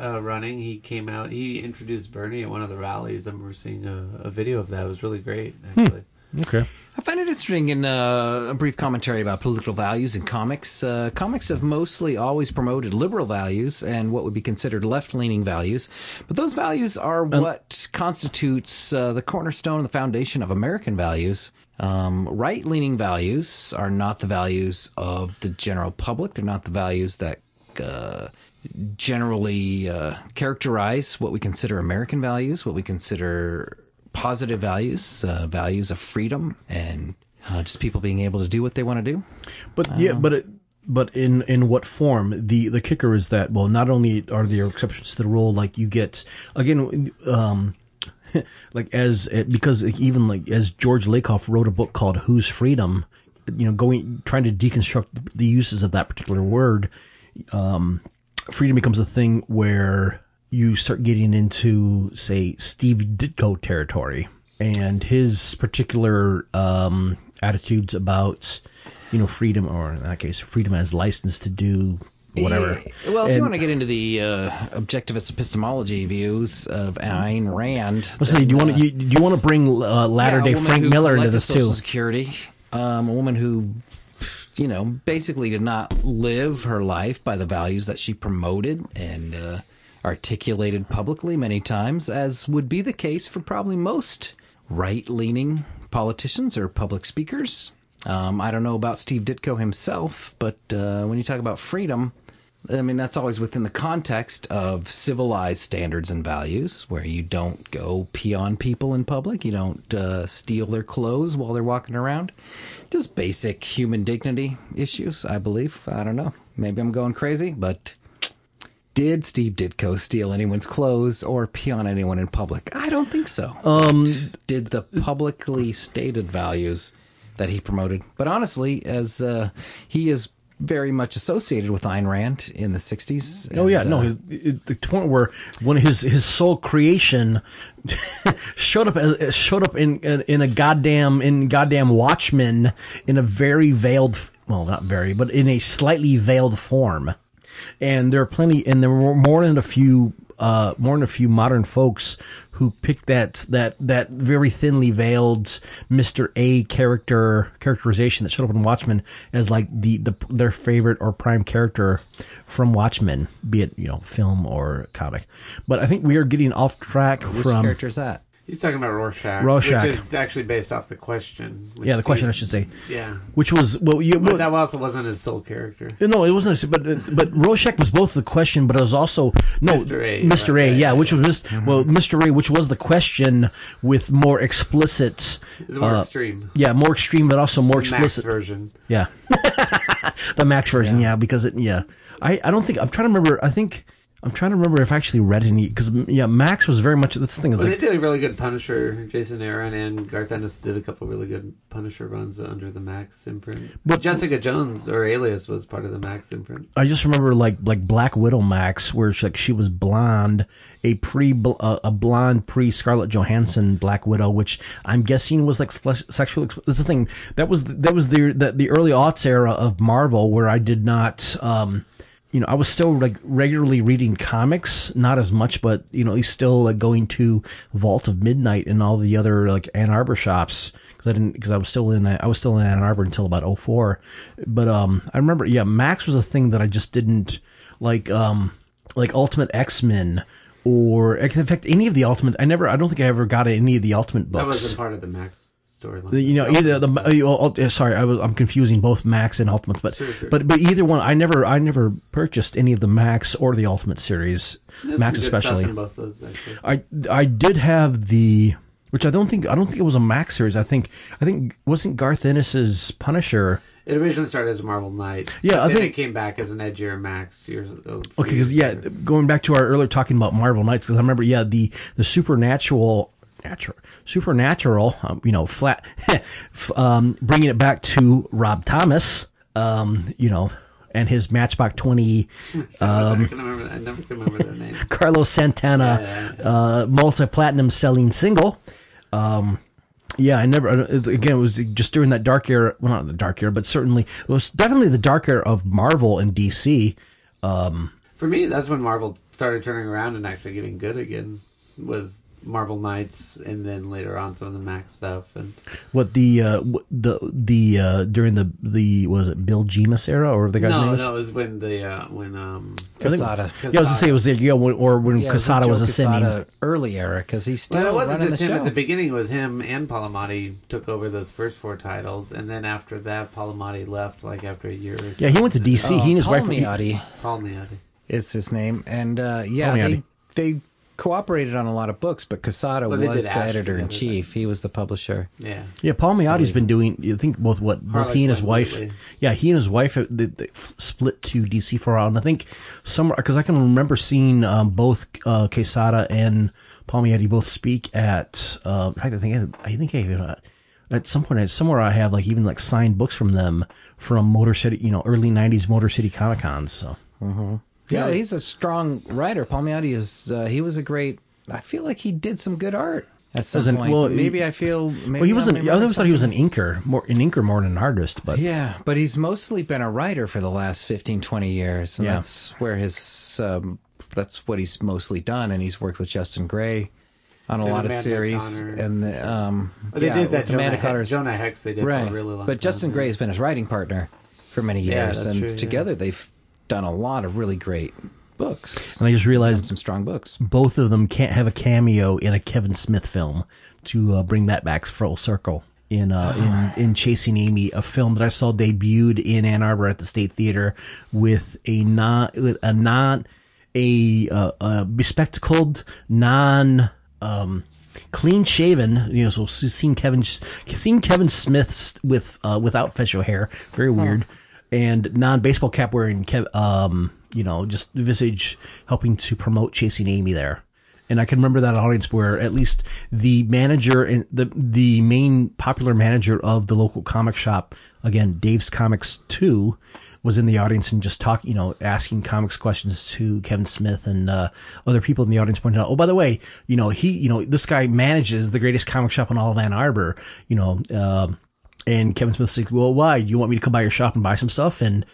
uh, running, he came out. He introduced Bernie at one of the rallies. I remember seeing a, a video of that. It was really great, actually. Okay I find it interesting in uh, a brief commentary about political values in comics. Uh, comics have mostly always promoted liberal values and what would be considered left leaning values, but those values are what constitutes uh, the cornerstone, and the foundation of American values. Um, right leaning values are not the values of the general public, they're not the values that. Uh, generally uh, characterize what we consider American values, what we consider positive values, uh, values of freedom, and uh, just people being able to do what they want to do. but yeah but it but in in what form the the kicker is that well not only are there exceptions to the rule like you get again um <laughs> like as because even like as George Lakoff wrote a book called Whose Freedom, you know, going trying to deconstruct the uses of that particular word, um, freedom becomes a thing where you start getting into say Steve Ditko territory and his particular um, attitudes about you know freedom or in that case freedom as license to do whatever. Yeah, Well, if you want to get into the uh, objectivist epistemology views of Ayn Rand, Let's see. Do you want to you, do you want to bring uh, latter Yeah, day woman Frank who Miller into this Social too? Security, um, a woman who, you know, basically did not live her life by the values that she promoted and uh, articulated publicly many times, as would be the case for probably most right-leaning politicians or public speakers. Um, I don't know about Steve Ditko himself, but uh, when you talk about freedom, I mean, that's always within the context of civilized standards and values, where you don't go pee on people in public, you don't uh, steal their clothes while they're walking around. Just basic human dignity issues, I believe. I don't know. Maybe I'm going crazy, but did Steve Ditko steal anyone's clothes or pee on anyone in public? I don't think so. Um, did the publicly stated values that he promoted? But honestly, as uh, he is very much associated with Ayn Rand in the '60s. Oh yeah, no, uh, the point where when his his soul creation <laughs> showed up as, showed up in, in in a goddamn in goddamn Watchmen in a very veiled, well, not very, but in a slightly veiled form. And there are plenty, and there were more than a few, uh, more than a few modern folks who picked that that that very thinly veiled Mister A character characterization that showed up in Watchmen as like the, the their favorite or prime character from Watchmen, be it you know film or comic. But I think we are getting off track which from character is that? He's talking about Rorschach, Rorschach. which is actually based off the question. which yeah the question I should say, Yeah, which was well you but well, that also wasn't his sole character. No, it wasn't. But but Rorschach was both the question, but it was also no Mr. A, Mr. right, A, yeah, which was mis- well, Mr. A, which was the question with more explicit. It's more uh, extreme. Yeah, more extreme, but also more Max explicit. version. Yeah, <laughs> the Max version. Yeah. because it. Yeah, I I don't think I'm trying to remember. I think I'm trying to remember if I actually read any because yeah, Max was very much that's the thing. Is Well, like they did a really good Punisher. Jason Aaron and Garth Ennis did a couple really good Punisher runs under the Max imprint. But- Jessica Jones or Alias was part of the Max imprint. I just remember like like Black Widow Max, where she, like she was blonde, a pre uh, a blonde pre Scarlett Johansson Black Widow, which I'm guessing was like sexual. sexual That's the thing. That was that was the the, the early aughts era of Marvel, where I did not. um you know, I was still like regularly reading comics, not as much, but you know, he's still like going to Vault of Midnight and all the other like Ann Arbor shops because I didn't because I was still in I was still in Ann Arbor until about 04. But um, I remember, yeah, Max was a thing that I just didn't like. Um, like Ultimate X Men or in fact any of the Ultimate. I never. I don't think I ever got any of the Ultimate books. That wasn't part of the Max storyline. You know, either the oh, oh, sorry, I was I'm confusing both Max and Ultimate, but Sure, sure. but but either one, I never I never purchased any of the Max or the Ultimate series, There's Max some good stuff especially. those. I I did have the which I don't think I don't think it was a Max series. I think I think wasn't Garth Ennis's Punisher. It originally started as a Marvel Knight. Yeah, I then think- it came back as an edgier Max years ago. Okay, because yeah, going back to our earlier talking about Marvel Knights, because I remember yeah the the supernatural. Natural, supernatural, um, you know, flat, <laughs> um, bringing it back to Rob Thomas, um, you know, and his Matchbox Twenty, I, I never can remember their name. <laughs> Carlos Santana, Yeah, uh, multi-platinum selling single. Um, yeah, I never. Again, it was just during that dark era. Well, not the dark era, but certainly it was definitely the dark era of Marvel and DC. For me, that's when Marvel started turning around and actually getting good again. Was Marvel Knights, and then later on some of the Max stuff, and What the uh, the the uh, during the the was it Bill Jemas era or the guy's name no, was? no, it was when the uh, when um Quesada. Yeah, I was gonna say it was the, yeah, when, or when Yeah, it was Quesada Joe was a semi. Early era because he still Well, it wasn't running just the him show. at the beginning. It was him and Palmiotti took over those first four titles, and then after that, Palmiotti left like after a year. Or Yeah, he went to something. DC. he and his Paul wife. were- Miotti Palmiotti. is his name, and uh, yeah, Oh, yeah, they they cooperated on a lot of books, but Quesada Well, was the editor in chief. He was the publisher. Yeah. Yeah, Palmiotti's been doing. You think both what both Harley he and his wife. lately. Yeah, he and his wife they, they split to DC for a while, and I think somewhere because I can remember seeing um, both uh, Quesada and Palmiotti both speak at. Uh, in fact, I think I, I think I even, uh, at some point somewhere I have like even like signed books from them from Motor City, you know, early '90s Motor City Comic Cons. So Yeah, he's a strong writer. Palmiotti is. Uh, he was a great. I feel like he did some good art at some As an- point. well, maybe he- I feel. Maybe well, he was I'm an. I always remembering thought he was an inker, more an inker more than an artist, but Yeah, but he's mostly been a writer for the last 15, 20 years, and Yeah. that's where his. Um, that's what he's mostly done, and he's worked with Justin Gray on a And lot of series, Connor. and the, um, Well, they yeah, did that with Jonah, Amanda Hex, Jonah Hex. They did right? for a really long but Justin. Gray has been his writing partner for many years, that's and true, yeah. together they've done a lot of really great books. and I just realized some strong books. both of them can't have a cameo in a Kevin Smith film to uh, bring that back full circle. In, uh, <sighs> in in Chasing Amy, a film that I saw debuted in Ann Arbor at the State Theater with a non with a non a uh, uh, bespectacled non um, clean shaven. You know, so seeing Kevin seeing Kevin Smith with uh, without facial hair, very weird, and non baseball cap wearing um, you know, just visage helping to promote Chasing Amy there. And I can remember that audience where at least the manager and the the main popular manager of the local comic shop, again Dave's Comics Two, was in the audience and just talking, you know, asking comics questions to Kevin Smith and uh, other people in the audience pointed out, oh, by the way, you know, he, you know, this guy manages the greatest comic shop in all of Ann Arbor, you know, um, and Kevin Smith's like, well, why? Do you want me to come by your shop and buy some stuff? And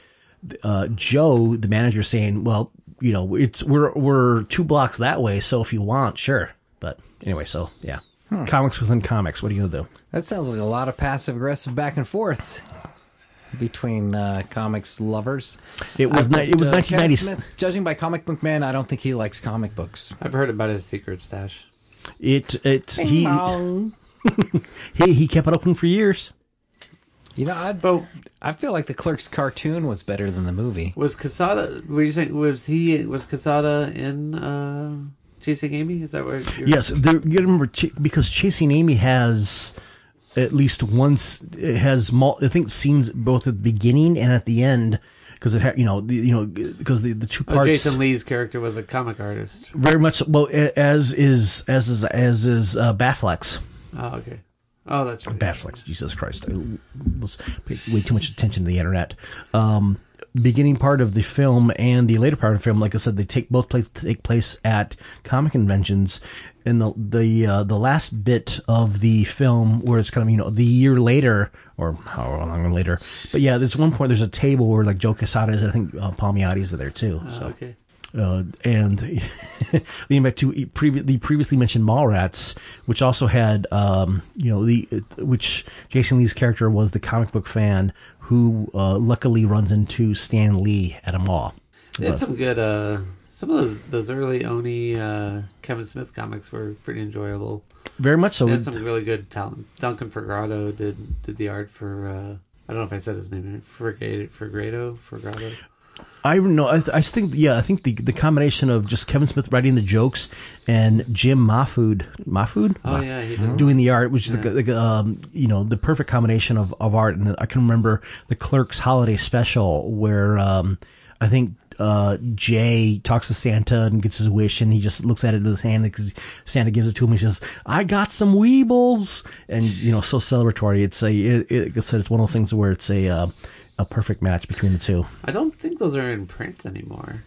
uh, Joe, the manager, saying, "Well, you know, it's we're we're two blocks that way, so if you want, sure." But anyway, so yeah, comics within comics. What are you gonna do? That sounds like a lot of passive aggressive back and forth between uh, comics lovers. It was I- ni- it was uh, nineteen Kevin. Smith, judging by Comic Book Man, I don't think he likes comic books. I've heard about his secret stash. It it he <laughs> he he kept it open for years. You know, I'd, But I feel like the Clerks cartoon was better than the movie. was Quesada? Were you saying was he was Quesada in uh, Chasing Amy? Is that where? You're, Yes, there, you remember because Chasing Amy has at least once it has mul- I think scenes both at the beginning and at the end because it had you know the, you know because the the two Oh, parts Jason Lee's character was a comic artist. very much well as is as is as is uh, Batflex. Oh, okay. Oh, that's right. Batflex, Jesus Christ! I was paying way too much attention to the internet. Um, beginning part of the film and the later part of the film, like I said, they take both place take place at comic conventions. And the the uh, the last bit of the film where it's kind of you know the year later or however long later, but yeah, there's one point there's a table where like Joe Quesada is, I think uh, Palmiotti's are there too. Oh, So okay. Uh, and <laughs> leading back to previ- the previously mentioned Mallrats, which also had, um, you know, the which Jason Lee's character was the comic book fan who uh, luckily runs into Stan Lee at a mall. They had some good uh, Some of those those early Oni uh, Kevin Smith comics were pretty enjoyable. Very much so. They had some really good talent. Duncan Fergrado did did the art for. Uh, I don't know if I said his name. Fergrado, Fergrado, Fergrado. I know. I, th- I think yeah. I think the the combination of just Kevin Smith writing the jokes and Jim Mahfood Mahfood Oh yeah, did. doing the art, which is the, the um you know the perfect combination of, of art. And I can remember the Clerks holiday special where um I think uh Jay talks to Santa and gets his wish, and he just looks at it with his hand because Santa gives it to him. He says, "I got some Weebles," and you know so celebratory. It's a it, it, like I said, it's one of those things where it's a uh, a perfect match between the two. I don't think those are in print anymore.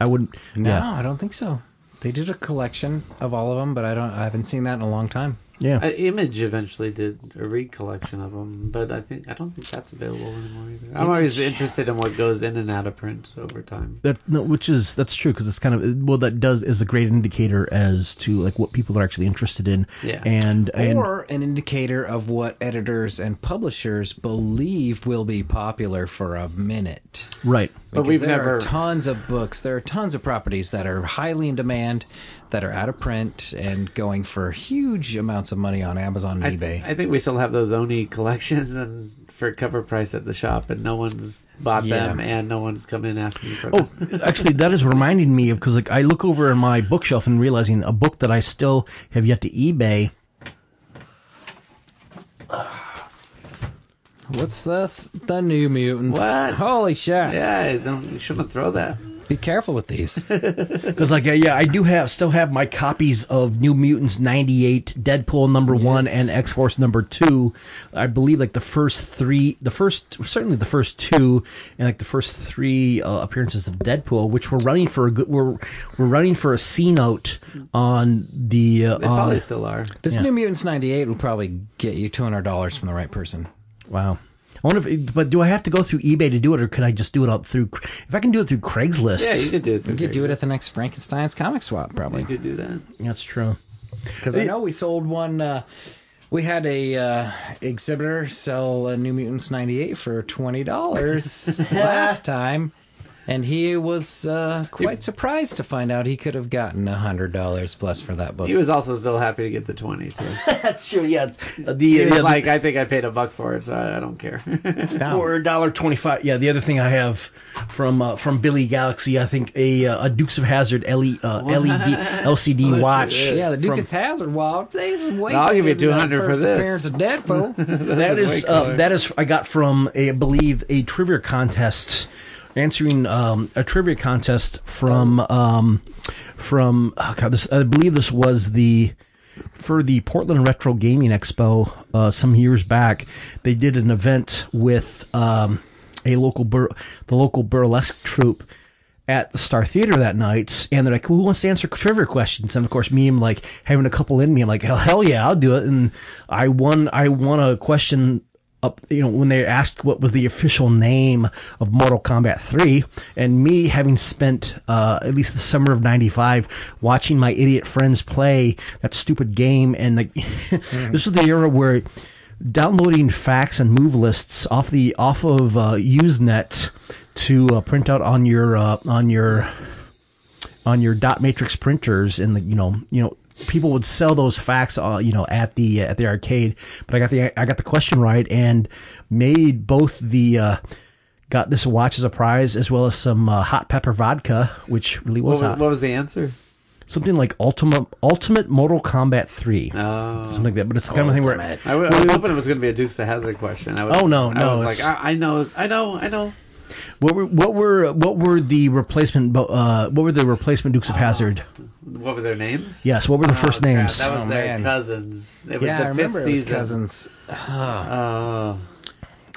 I wouldn't. No, Yeah. I don't think so. They did a collection of all of them, but I don't. I haven't seen that in a long time. Yeah. Uh, Image eventually did a recollection of them, but I think I don't think that's available anymore either. I'm always interested in what goes in and out of print over time. That no, which is that's true because it's kind of well that does is a great indicator as to like what people are actually interested in. Yeah. And and or an indicator of what editors and publishers believe will be popular for a minute. right. But Because we've there never- are tons of books. There are tons of properties that are highly in demand, that are out of print and going for huge amounts of money on Amazon I, and eBay. I think we still have those Oni collections <laughs> and for cover price at the shop, and no one's bought Yeah. them, and no one's come in asking for oh, them. Oh, <laughs> actually, that is reminding me of because like I look over in my bookshelf and realizing a book that I still have yet to eBay. What's this? The New Mutants. What? Holy shit! yeah, don't, you shouldn't throw that. Be careful with these. <laughs> Because like yeah, yeah, I do have still have my copies of New Mutants '98, Deadpool number one, and X Force number two. I believe like the first three, the first certainly the first two, and like the first three uh, appearances of Deadpool, which were running for a good, were were running for a C note on the uh, They on- probably still are. This Yeah. New Mutants '98 will probably get you two hundred dollars from the right person. Wow. I wonder if, but do I have to go through eBay to do it, or can I just do it out through? If I can do it through Craigslist, Yeah, you could do it. You could do it at the next Frankenstein's comic swap, probably. You could do that. that's true. Because I know we sold one. Uh, we had a uh, exhibitor sell uh, New Mutants '98 for twenty dollars <laughs> last time, and he was uh, quite surprised to find out he could have gotten hundred dollars plus for that book. He was also still happy to get the twenty too. <laughs> That's true. Yeah, it's, uh, the He yeah, like, I think I paid a buck for it, so I I don't care. <laughs> Or a dollar twenty-five. Yeah, the other thing I have from uh, from Billy Galaxy, I think a uh, a Dukes of Hazzard LE, uh, LED LCD <laughs> watch. yeah, the Dukes of Hazzard watch. This is way I'll give you better than 200 for first this. Appearance of Deadpool. that This is is way uh, cooler. that is I got from a, I believe a trivia contest answering um, a trivia contest from um, from oh God, this I believe this was the for the Portland Retro Gaming Expo uh, some years back. They did an event with um, a local bur- the local burlesque troupe at the Star Theater that night, and they're like, "Who wants to answer trivia questions?" And of course, me, I'm like having a couple in me. I'm like, "Hell, hell yeah, I'll do it!" And I won. I won a question up. You know, when they asked what was the official name of Mortal Kombat 3, and me having spent uh, at least the summer of '95 watching my idiot friends play that stupid game, and like <laughs> this was the era where downloading facts and move lists off the off of uh, Usenet to uh, print out on your uh, on your on your dot matrix printers and the you know you know people would sell those facts uh, you know at the at the arcade but I got the I got the question right and made both the uh, got this watch as a prize as well as some uh, hot pepper vodka which really was, was, hot. what was the answer? something like ultimate ultimate Mortal Kombat 3 Oh. something like that but it's the kind of thing where. I, w- I was hoping it was going to be a Dukes of Hazzard question. I was, Oh, no, no! I was like, I, I know, I know, I know. What were what were what were the replacement uh what were the replacement Dukes of Hazzard? What were their names? Yes, what were the Oh, first crap, names? That was Oh, their man. cousins. It was yeah, the I remember fifth it was season. cousins. Oh,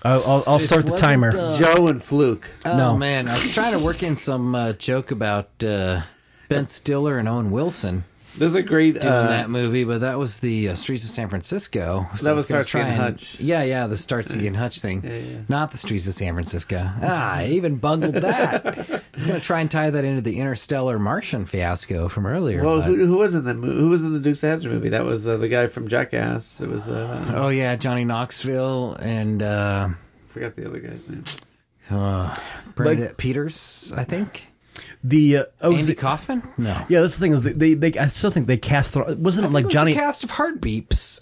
I'll, I'll, I'll start It the timer. uh, Joe and Fluke. Oh No. man, I was trying to work in some uh, joke about uh, Ben Stiller and Owen Wilson There's a great. doing Uh, that movie, but that was the uh, Streets of San Francisco. So That was gonna Starsky and Hutch. Yeah, yeah, the Starsky and Hutch thing. yeah. Not the Streets of San Francisco. Ah, I even bungled that. Was going to try and tie that into the Interstellar Martian fiasco from earlier. well, who, who was in the who was in the Dukes Hazzard movie? That was uh, the guy from Jackass. It was uh, oh yeah, Johnny Knoxville and uh, I forgot the other guy's name. uh, Bernadette Peters, I think. The uh, oh, was Andy it- Kaufman? No. yeah, that's the thing is they, they, they I still think they cast the wasn't it like It was Johnny the cast of Heartbeeps.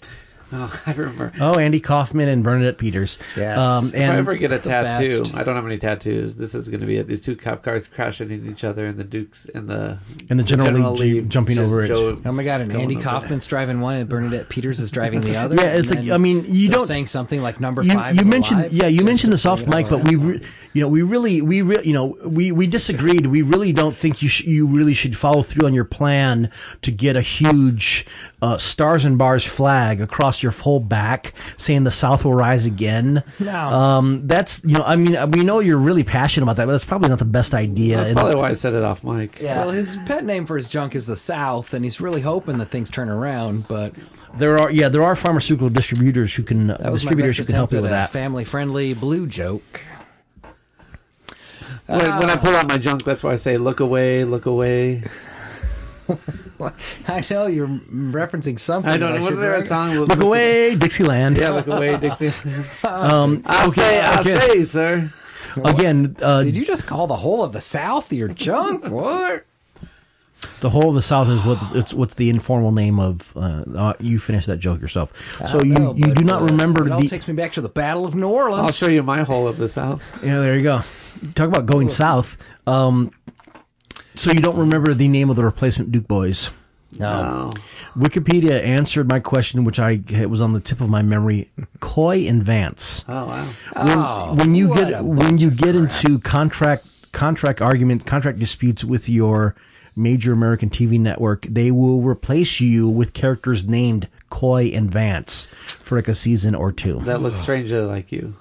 Oh, <laughs> I remember. oh Andy Kaufman and Bernadette Peters Yes. um, If I and ever get a tattoo, best. I don't have any tattoos. This is going to be it. These two cop cars crashing into each other, and the Dukes and the And the General Lee Jeep jumping over it. Joe Oh my god! And Andy over Kaufman's driving one, and Bernadette Peters is driving the <laughs> other. Yeah, it's like- I mean, you they're don't- saying something like number you, five. you is mentioned alive, yeah you mentioned to this off mic but we re- you know we really we re- you know we we disagreed we really don't think you sh- you really should follow through on your plan to get a huge uh, stars and bars flag across your whole back saying the south will rise again No. um that's you know i mean we know you're really passionate about that but that's probably not the best idea That's And- probably why I said it off mic. Yeah. Well, his pet name for his junk is the South, and he's really hoping that things turn around. But there are yeah there are pharmaceutical distributors who can that was my distributors best who can help you with a that family-friendly blue joke. When, when I pull out my junk, that's why I say, "Look away, look away." <laughs> I know you're referencing something. I don't know. Wasn't there a song? look away dixieland Yeah, look away, Dixie. <laughs> um I'll okay, say, I'll again, say, sir. again uh, Did you just call the whole of the South your junk? <laughs> what? The whole of the South is what it's what's the informal name of. Uh, uh, you finish that joke yourself. So you, No, you do not uh, remember It all the. takes me back to the Battle of New Orleans. I'll show you my hole of the South. yeah, there you go. Talk about going south. Um, so you don't remember the name of the replacement Duke boys. No. Wikipedia answered my question, which I it was on the tip of my memory. Coy and Vance. Oh wow. When, Oh, when you get when you get crap. into contract contract argument contract disputes with your major American TV network, they will replace you with characters named Coy and Vance for like a season or two. That looks strangely like you.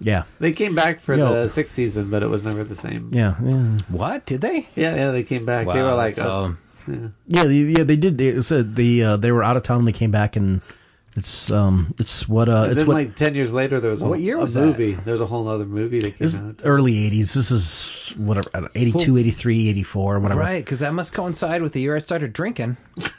Yeah, They came back for Yo. the sixth season, but it was never the same. yeah, yeah. What did they? Yeah, yeah, they came back. they were like, oh, um, Yeah, they- yeah, they did. They said they uh, they were out of town. They came back, and it's um, it's what uh, and it's then what like ten years later, there was a, What year a was that? movie. There was a whole other movie that came this is out. early '80s. This is whatever, I 82, 83, 84, whatever. Right, because that must coincide with the year I started drinking. <laughs>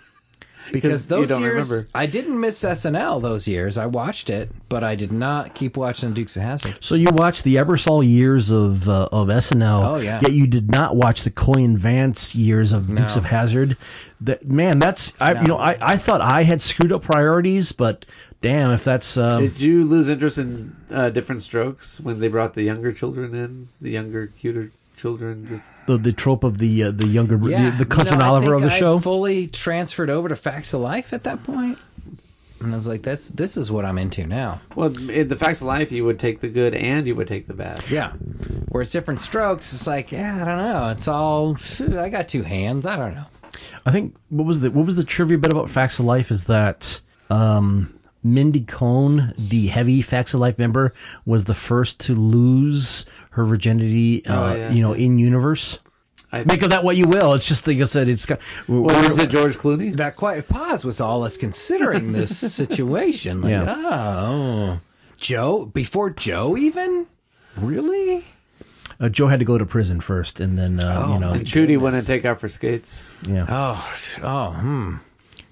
Because 'Cause you those don't years, remember. I didn't miss SNL those years. I watched it, but I did not keep watching Dukes of Hazzard. So you watched the Ebersol years of uh, of SNL. Oh, yeah. Yet you did not watch the Coy and Vance years of Dukes No. of Hazzard. That man, that's I you know I, I thought I had screwed up priorities, but damn if that's um, Did you lose interest in uh, Different Strokes when they brought the younger children in? The younger, cuter children? Just the the trope of the uh, the younger Yeah, the, the cousin you know, I Oliver of the I show. fully transferred over to Facts of Life at that point, and I was like, "That's this is what I'm into now." well, in the facts of life, you would take the good and you would take the bad. Yeah, where it's different strokes. It's like, yeah, I don't know. It's all I got two hands. I don't know. I think what was the what was the trivia bit about Facts of Life is that um, Mindy Cohn, the heavy Facts of Life member, was the first to lose her virginity. Uh, Oh, yeah. you know, in universe. I, Make of that what you will. It's just like I said. It's got. well, was it George Clooney? That quiet pause was all us considering this <laughs> situation. Like, Yeah. oh, Joe before Joe even really. uh, Joe had to go to prison first, and then uh, Oh, you know, And Trudy went and take off her skates. yeah, Oh, oh, hmm.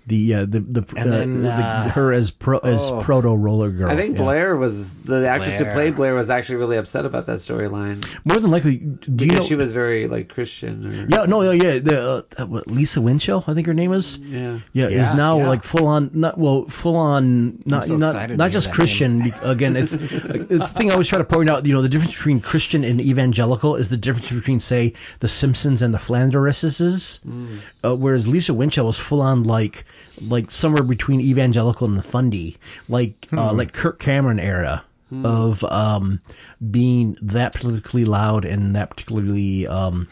The uh, the the, uh, then, the- uh, her as pro as oh. proto roller girl. I think yeah. Blair was the actress who Blair. played Blair was actually really upset about that storyline more than likely. Do you because know? she was very like Christian. Or, yeah, no, yeah, yeah. The uh, what, Lisa Whelchel, I think her name is. yeah. Yeah, Yeah, is now yeah. like full on, not well, full on, not so not not just Christian. be- Again, it's <laughs> it's the thing I always try to point out. You know, the difference between Christian and evangelical is the difference between, say, the Simpsons and the Flanderesses. Mm. Uh, whereas Lisa Whelchel was full on like like somewhere between evangelical and the fundy, like uh, Hmm. like Kirk Cameron era. Of um, being that politically loud and that particularly, um,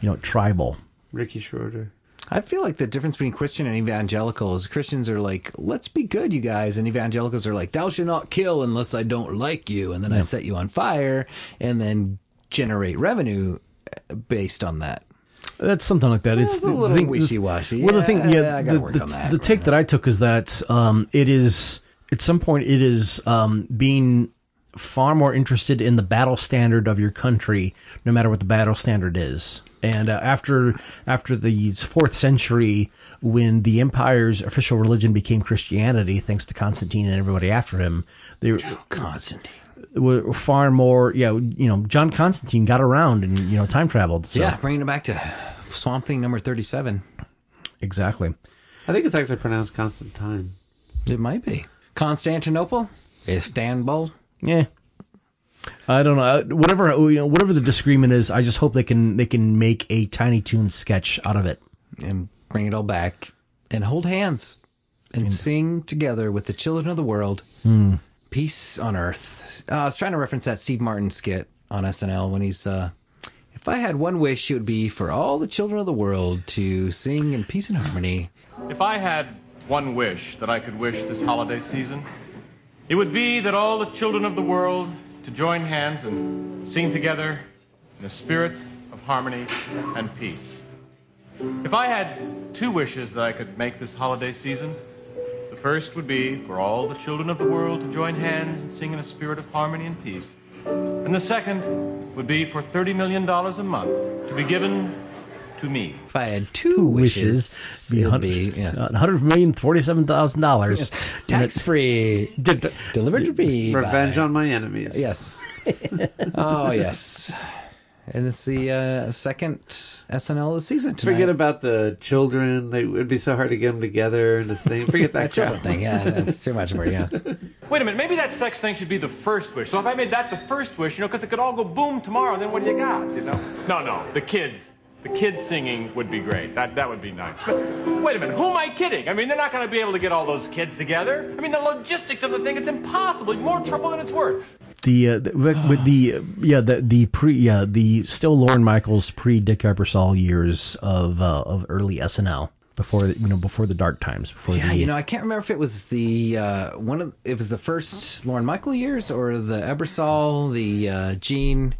you know, tribal. Ricky Schroeder. I feel like the difference between Christian and evangelical is Christians are like, let's be good, you guys, and evangelicals are like, thou shalt not kill unless I don't like you, and then I set you on fire, and then generate revenue uh, based on that. That's something like that. It's, It's a the little thing- wishy-washy. Well, the thing, Yeah, yeah, I gotta the, work the, on that. the take that I took is that um, it is at some point it is um, being far more interested in the battle standard of your country, no matter what the battle standard is. And uh, after after the fourth century, when the empire's official religion became Christianity, thanks to Constantine and everybody after him, they were Constantine. Were far more. Yeah, you know, John Constantine got around and you know time traveled. So. Yeah, bringing it back to Swamp Thing number 37. exactly. I think it's actually pronounced Constantine. It might be. Constantinople? Istanbul? Yeah. I don't know. Uh, Whatever you know, whatever the disagreement is, I just hope they can they can make a Tiny Toon sketch out of it. And bring it all back and hold hands and sing together with the children of the world. Peace on earth. Uh, I was trying to reference that Steve Martin skit on SNL when he's, uh, if I had one wish, it would be for all the children of the world to sing in peace and harmony. If I had one wish that I could wish this holiday season, it would be that all the children of the world to join hands and sing together in a spirit of harmony and peace. If I had two wishes that I could make this holiday season, first would be for all the children of the world to join hands and sing in a spirit of harmony and peace. And the second would be for $30 million a month to be given to me. If I had two, wishes, be it would be yes. uh, hundred million forty seven thousand dollars. tax free, delivered to me. Revenge by- on my enemies. Yes. <laughs> oh yes. And it's the uh, second SNL of the season tonight. Forget about the children. They, it'd be so hard to get them together and the same. Forget that <laughs> that children thing. Yeah, that's too much for you. Yes. Wait a minute, maybe that sex thing should be the first wish. So if I made that the first wish, you know, because it could all go boom tomorrow, then what do you got, you know? No, no, the kids. The kids singing would be great. That that would be nice. But wait a minute, who am I kidding? I mean, they're not going to be able to get all those kids together. I mean, the logistics of the thing, it's impossible. More trouble than it's worth. The, uh, with with the uh, yeah the the pre yeah the still Lorne Michaels pre Dick Ebersol years of uh, of early SNL before the, you know before the dark times before Yeah, the you know, I can't remember if it was the uh, one of it was the first Lorne Michael years or the Ebersol, the uh, Gene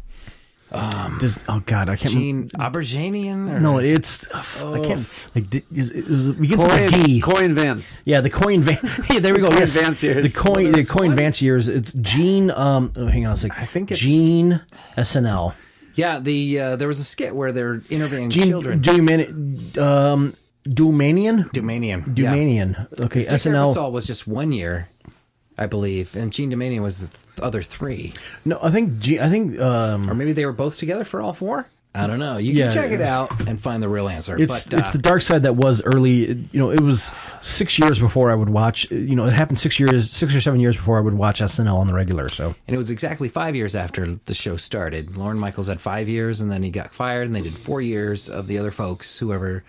Does- oh god I can't Gene Auberginian. Or no it's I can't like di- is, is, it begins with a Coin, D Coin Vance. yeah the coin van <laughs> yeah there we go Coin yes Vance years. the coin the coin Vance years it's Gene um oh, hang on a sec I think it's- Gene SNL Yeah, the uh, there was a skit where they're interviewing Gene children. Dumani- um Doumanian Doumanian. Yeah. Okay Dick SNL Ebersol was just one year, I believe, and Jean Doumanian was the th- other three, no I think G I think um or maybe they were both together for all four. I don't know. You Yeah. can check it out and find the real answer. It's but, uh, it's the dark side that was early. You know, it was six years before I would watch. You know, it happened six years, six or seven years before I would watch SNL on the regular. So And it was exactly five years after the show started. Lorne Michaels had five years, and then he got fired, and they did four years of the other folks, whoever,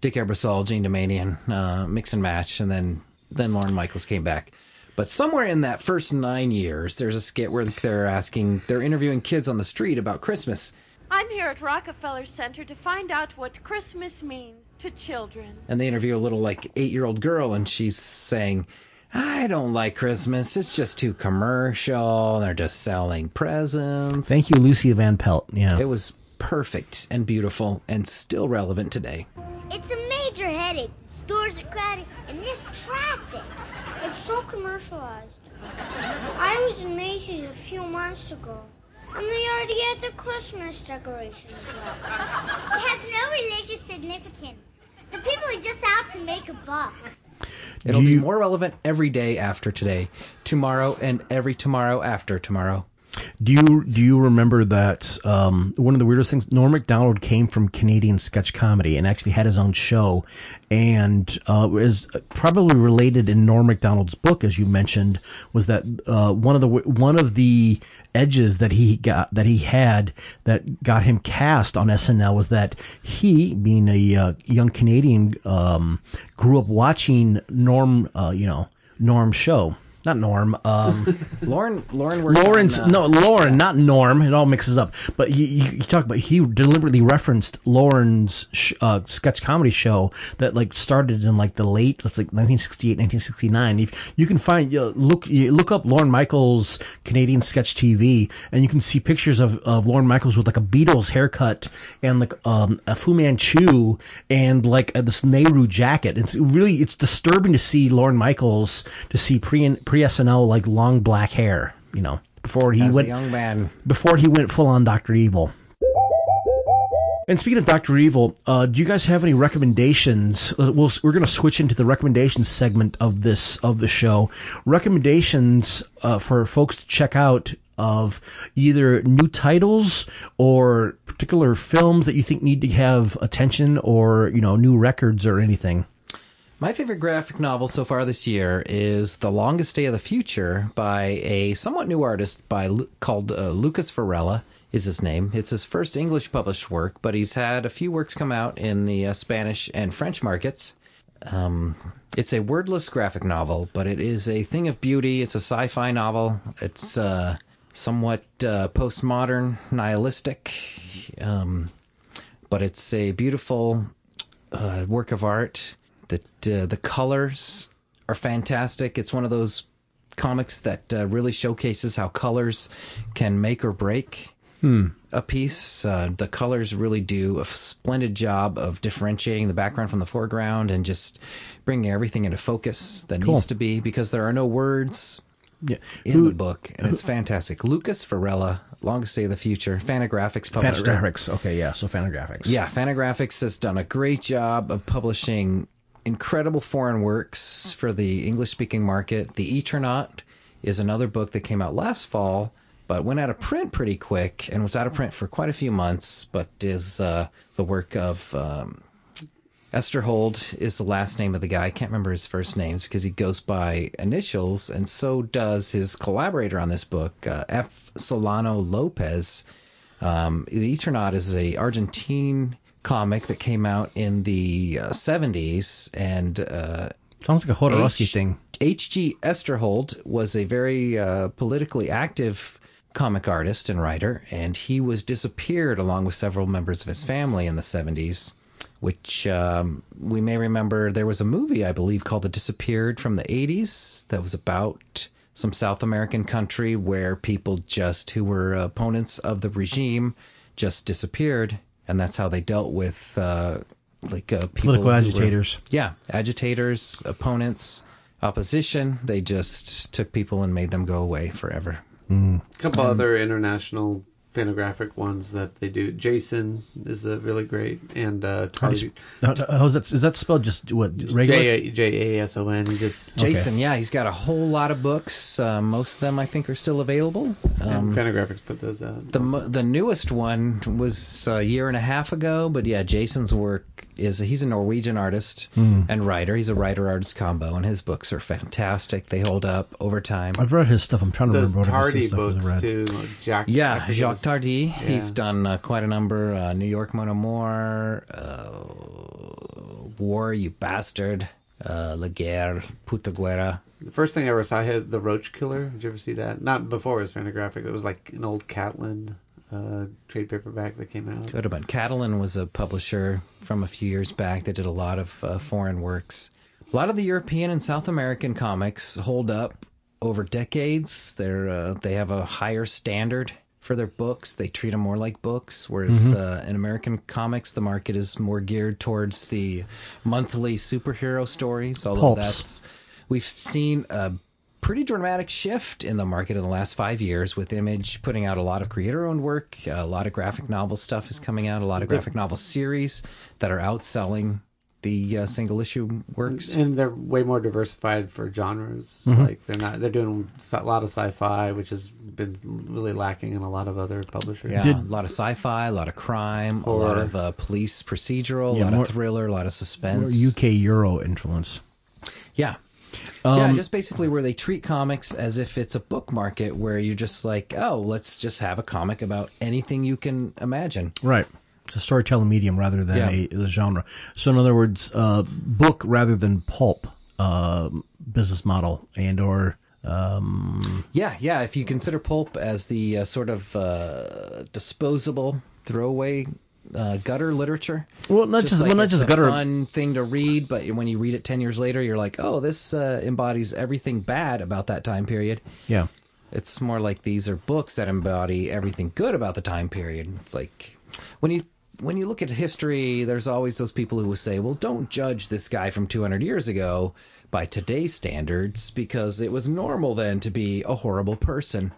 Dick Ebersol, Jean Doumanian, uh, mix and match, and then then Lorne Michaels came back. But somewhere in that first nine years, there's a skit where they're asking, they're interviewing kids on the street about Christmas, I'm here at Rockefeller Center to find out what Christmas means to children. and they interview a little like eight year old girl, and she's saying. I don't like Christmas. It's just too commercial. They're just selling presents. thank you, Lucy Van Pelt. Yeah, It was perfect and beautiful and still relevant today. It's a major headache. Stores are crowded, and this traffic. It's so commercialized. I was in Macy's a few months ago, and they already had the Christmas decorations up. It has no religious significance. The people are just out to make a buck. It'll You- be more relevant every day after today, tomorrow, and every tomorrow after tomorrow. Do you do you remember that um, one of the weirdest things? Norm Macdonald came from Canadian sketch comedy and actually had his own show, and uh, is probably related in Norm Macdonald's book, as you mentioned, was that uh, one of the one of the edges that he got that he had that got him cast on SNL was that he, being a uh, young Canadian, um, grew up watching Norm, uh, you know, Norm show. Not Norm. Um, <laughs> Lorne, Lorne, Lawrence, on, uh, no, Lorne, not Norm. It all mixes up. But he, he, he talked about he deliberately referenced Lorne's sh- uh, sketch comedy show that like started in like the late, let's like 1968, 1969. If you can find, uh, look, you look up Lorne Michaels Canadian sketch TV, and you can see pictures of, of Lorne Michaels with like a Beatles haircut and like um, a Fu Manchu and like uh, this Nehru jacket. It's really it's disturbing to see Lorne Michaels to see pre pre SNL like long black hair. You know, before he as went a young man. before he went full on Doctor Evil. And speaking of Doctor Evil, uh, do you guys have any recommendations? Uh, We'll, we're going to switch into the recommendations segment of this of the show. Recommendations uh, for folks to check out of either new titles or particular films that you think need to have attention or, you know, new records or anything? My favorite graphic novel so far this year is The Longest Day of the Future by a somewhat new artist by called uh, Lucas Varela is his name. It's his first English published work, but he's had a few works come out in the uh, Spanish and French markets. Um, it's a wordless graphic novel, but it is a thing of beauty. It's a sci-fi novel. It's uh, somewhat uh, postmodern, nihilistic, um, but it's a beautiful uh, work of art. That uh, the colors are fantastic. It's one of those comics that uh, really showcases how colors can make or break a piece. Uh, the colors really do a splendid job of differentiating the background from the foreground and just bringing everything into focus that Cool. needs to be because there are no words Yeah. in the book, and it's fantastic. Lucas Varela, Longest Day of the Future, Fantagraphics published. Fantagraphics. Okay, yeah. So Fantagraphics. Yeah, Fantagraphics has done a great job of publishing incredible foreign works for the English speaking market. The Eternaut is another book that came out last fall, but went out of print pretty quick and was out of print for quite a few months, but is uh, the work of. Um, Oesterheld is the last name of the guy. I can't remember his first names because he goes by initials, and so does his collaborator on this book, uh, F. Solano Lopez. Um, the Eternaut is a Argentine comic that came out in the uh, 70s, and uh, Sounds like a Jodorowsky H- thing. H.G. Oesterheld was a very uh, politically active comic artist and writer, and he was disappeared along with several members of his family in the 70s, which um, we may remember there was a movie, I believe, called The Disappeared from the 80s that was about some South American country where people just who were opponents of the regime just disappeared, and that's how they dealt with uh, like uh, people Political who were- agitators. yeah, agitators, opponents, opposition. They just took people and made them go away forever. A couple other international Fantagraphic ones that they do. Jason is a really great, and uh, How do you- how- How's that? Is that spelled just what regular? J J A S O N. Just Jason, yeah, he's got a whole lot of books. Uh, most of them, I think, are still available. Um, and Fantagraphics put those out. the mo- the newest one was a year and a half ago, but yeah, Jason's work is he's a Norwegian artist and writer. He's a writer artist combo, and his books are fantastic. They hold up over time. I've read his stuff. I'm trying to those remember what Tardi his stuff books I've too. like Jack. Yeah, Jacques was- Tardi. He's done uh, quite a number. Uh, New York Mon Amour, uh, War, You Bastard, uh, La Guerre, Puta Guerra. The first thing I ever saw had the Roach Killer. Did you ever see that? Not before it was Fantagraphic. It was like an old Catalan uh, trade paperback that came out. Could have been. Catalan was a publisher from a few years back that did a lot of uh, foreign works. A lot of the European and South American comics hold up over decades. They're uh, they have a higher standard for their books. They treat them more like books, whereas uh, in American comics, the market is more geared towards the monthly superhero stories. Although Pulps. that's we've seen a pretty dramatic shift in the market in the last five years with Image putting out a lot of creator-owned work. A lot of graphic novel stuff is coming out. A lot of graphic novel series that are outselling the uh, single-issue works. And they're way more diversified for genres. Mm-hmm. Like they're not. They're doing a lot of sci-fi, which has been really lacking in a lot of other publishers. Yeah, Did- a lot of sci-fi, a lot of crime, a lot of uh, police procedural, a lot more- of thriller, a lot of More suspense. UK Euro influence. Yeah. Yeah, just basically where they treat comics as if it's a book market where you're just like, oh, let's just have a comic about anything you can imagine. Right. It's a storytelling medium rather than Yeah. a, a genre. So, in other words, uh, book rather than pulp uh, business model, and or um, Yeah, yeah. If you consider pulp as the uh, sort of uh, disposable throwaway uh, gutter literature, Well, not just- well, not it's just a gutter- fun thing to read, but when you read it ten years later, you're like, oh, this uh, embodies everything bad about that time period. yeah, It's more like these are books that embody everything good about the time period. It's like when you when you look at history, there's always those people who will say, "Well, don't judge this guy from 200 years ago by today's standards because it was normal then to be a horrible person."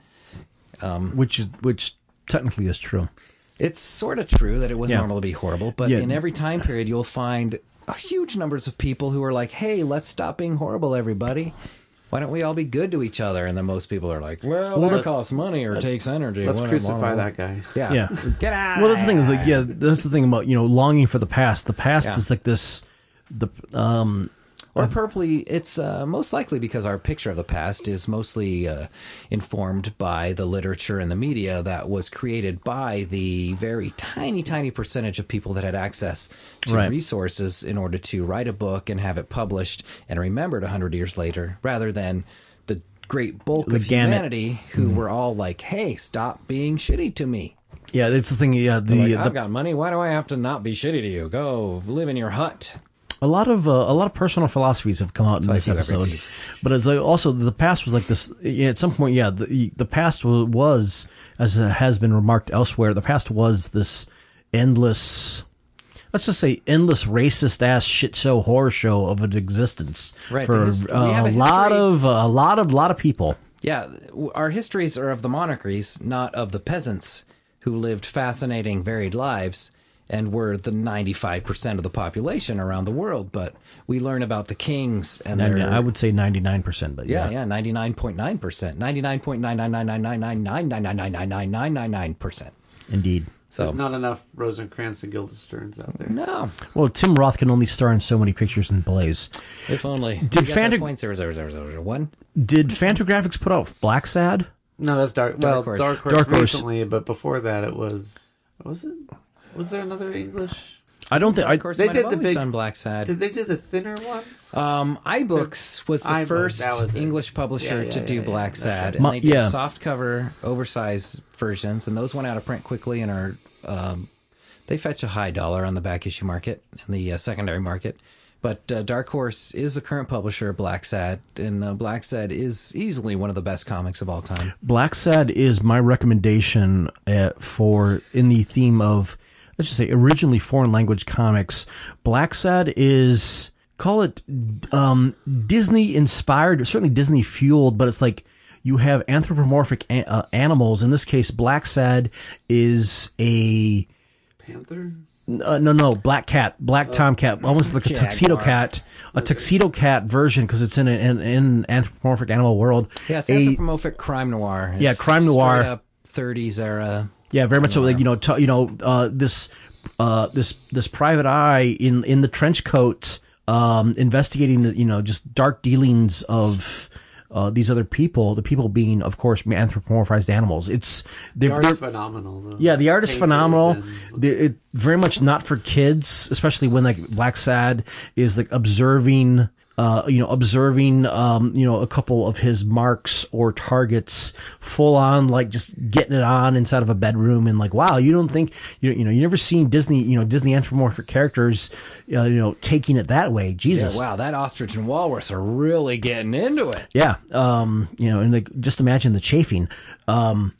which which technically is true. It's sort of true that it was Yeah. normal to be horrible, but Yeah. in every time period, you'll find huge numbers of people who are like, "Hey, let's stop being horrible, everybody." Why don't we all be good to each other? And then most people are like, well, Well, that that- costs money or takes energy. Let's Blah, blah, crucify blah, blah. that guy. Yeah. Yeah. Get out. Well, that's the thing is like, yeah, that's the thing about you know longing for the past. The past Yeah. is like this, the um, Or purpley, it's uh, most likely because our picture of the past is mostly uh, informed by the literature and the media that was created by the very tiny, tiny percentage of people that had access to Right. resources in order to write a book and have it published and remembered 100 years later, rather than the great bulk The of gamut. humanity who were all like, hey, stop being shitty to me. yeah, it's the thing. Yeah, the, Like, the I've got money. Why do I have to not be shitty to you? Go live in your hut. A lot of uh, a lot of personal philosophies have come out in this episode, week. but it's like also the past was like this. At some point, yeah, the the past was, as has been remarked elsewhere. The past was this endless. Let's just say endless racist ass shit show horror show of an existence Right, for we uh, a a lot of a lot of lot of people. Yeah, our histories are of the monarchies, not of the peasants who lived fascinating, varied lives and were the 95% of the population around the world. But we learn about the kings and their. I would say ninety nine percent, but yeah, yeah, yeah, 99.9%. 99.9999999999999%. indeed. So, There's not enough Rosencrantz and Guildensterns out there. no. Well, Tim Roth can only star in so many pictures in Blaze. If only. Did You got that Fanta- point zero zero zero zero zero one? Did Fantagraphics put out Blacksad? No, that's Dark. Dark well, Horse. Dark Horse Dark Horse. recently, but before that, it was. what Was it? Was there another English? I don't think. I, Of course, They might did have the always big- done Blacksad. Did they do the thinner ones? Um, iBooks was the iBooks, first that was it. English publisher Yeah, yeah, to do yeah, yeah, Black that's Sad, right. and Ma- they did yeah. soft cover, oversized versions, and those went out of print quickly and are um, they fetch a high dollar on the back issue market and the uh, secondary market. But uh, Dark Horse is the current publisher of Blacksad, and uh, Blacksad is easily one of the best comics of all time. Blacksad is my recommendation uh, for in the theme of let's just say originally foreign language comics. Blacksad is call it um, Disney inspired, certainly Disney fueled, but it's like you have anthropomorphic a- uh, animals. In this case, Blacksad is a Panther. uh, no, no, black cat, black tomcat, almost like a Jaguar. tuxedo cat, a tuxedo cat version because it's in an in, anthropomorphic animal world. Yeah, it's A- anthropomorphic crime noir. Yeah, crime noir. up 30s era. Yeah, very much so. Like you know, t- you know, uh, this uh, this this private eye in in the trench coat, um, investigating the you know just dark dealings of. Uh, these other people, the people being, of course, anthropomorphized animals. It's they're, The they're- phenomenal. Though. yeah, the art is phenomenal. and- The, it very much not for kids, especially when like Blacksad is like observing, uh, you know, observing, um, you know, a couple of his marks or targets, full on like just getting it on inside of a bedroom, and like, wow, you don't think you you know you never seen Disney, you know, Disney anthropomorphic characters, uh, you know, taking it that way. Yeah, Jesus, wow, that ostrich and walrus are really getting into it. yeah, um, you know, and like just imagine the chafing. Um,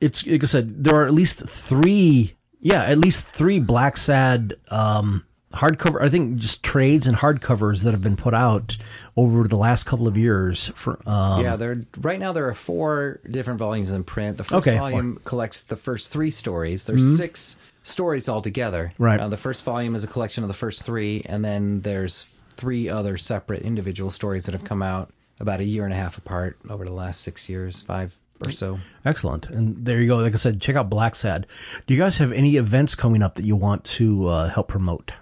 it's like I said, there are at least three, yeah, at least three Blacksad um, hardcover. I think just trades and hardcovers that have been put out over the last couple of years. For um, Yeah, there right now there are four different volumes in print. The first Okay, volume collects the first three stories. There's six stories altogether. Right. Uh, the first volume is a collection of the first three, and then there's three other separate individual stories that have come out about a year and a half apart over the last six years, five or so. excellent. And there you go. Like I said, check out Blacksad. Do you guys have any events coming up that you want to uh, help promote?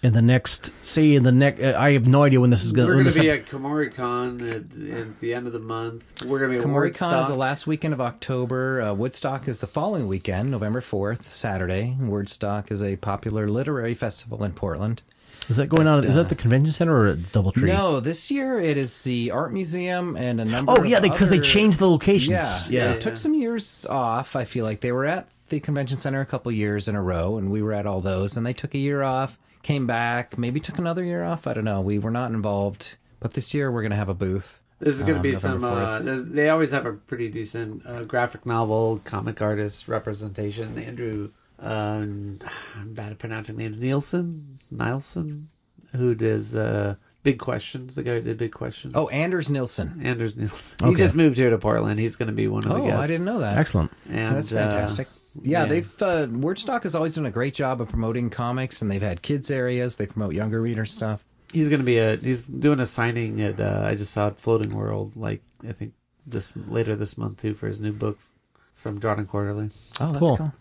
In the next, say, in the next, I have no idea when this is going We're to. going to be at Kumoricon at, at the end of the month. We're going to be at Kumoricon is the last weekend of October. Uh, Wordstock is the following weekend, November 4th, Saturday. Wordstock is a popular literary festival in Portland. Is that going on? Is uh, that the convention center or at DoubleTree? No, this year it is the art museum and a number. Oh yeah, because they other- changed the locations. Yeah, yeah. It took some years off. I feel like they were at the convention center a couple years in a row, and we were at all those, and they took a year off, came back, maybe took another year off. I don't know. We were not involved, but this year we're gonna have a booth. This is going to um, be November some. Uh, they always have a pretty decent uh, graphic novel, comic artist representation. Andrew, um, I'm bad at pronouncing names. Nielsen, Nielsen, who does uh, Big Questions. The guy who did Big Questions. Oh, Anders Nilsen. Anders Nilsen. He Okay. just moved here to Portland. He's going to be one of the Oh, guests. I didn't know that. Excellent. And, That's uh, fantastic. Yeah, yeah. they've uh, Wordstock has always done a great job of promoting comics, and they've had kids areas. They promote younger reader stuff. He's gonna be a. He's doing a signing at. Uh, I just saw it, Floating World. Like I think this later this month too for his new book from Drawn and Quarterly. Oh, that's Cool. cool.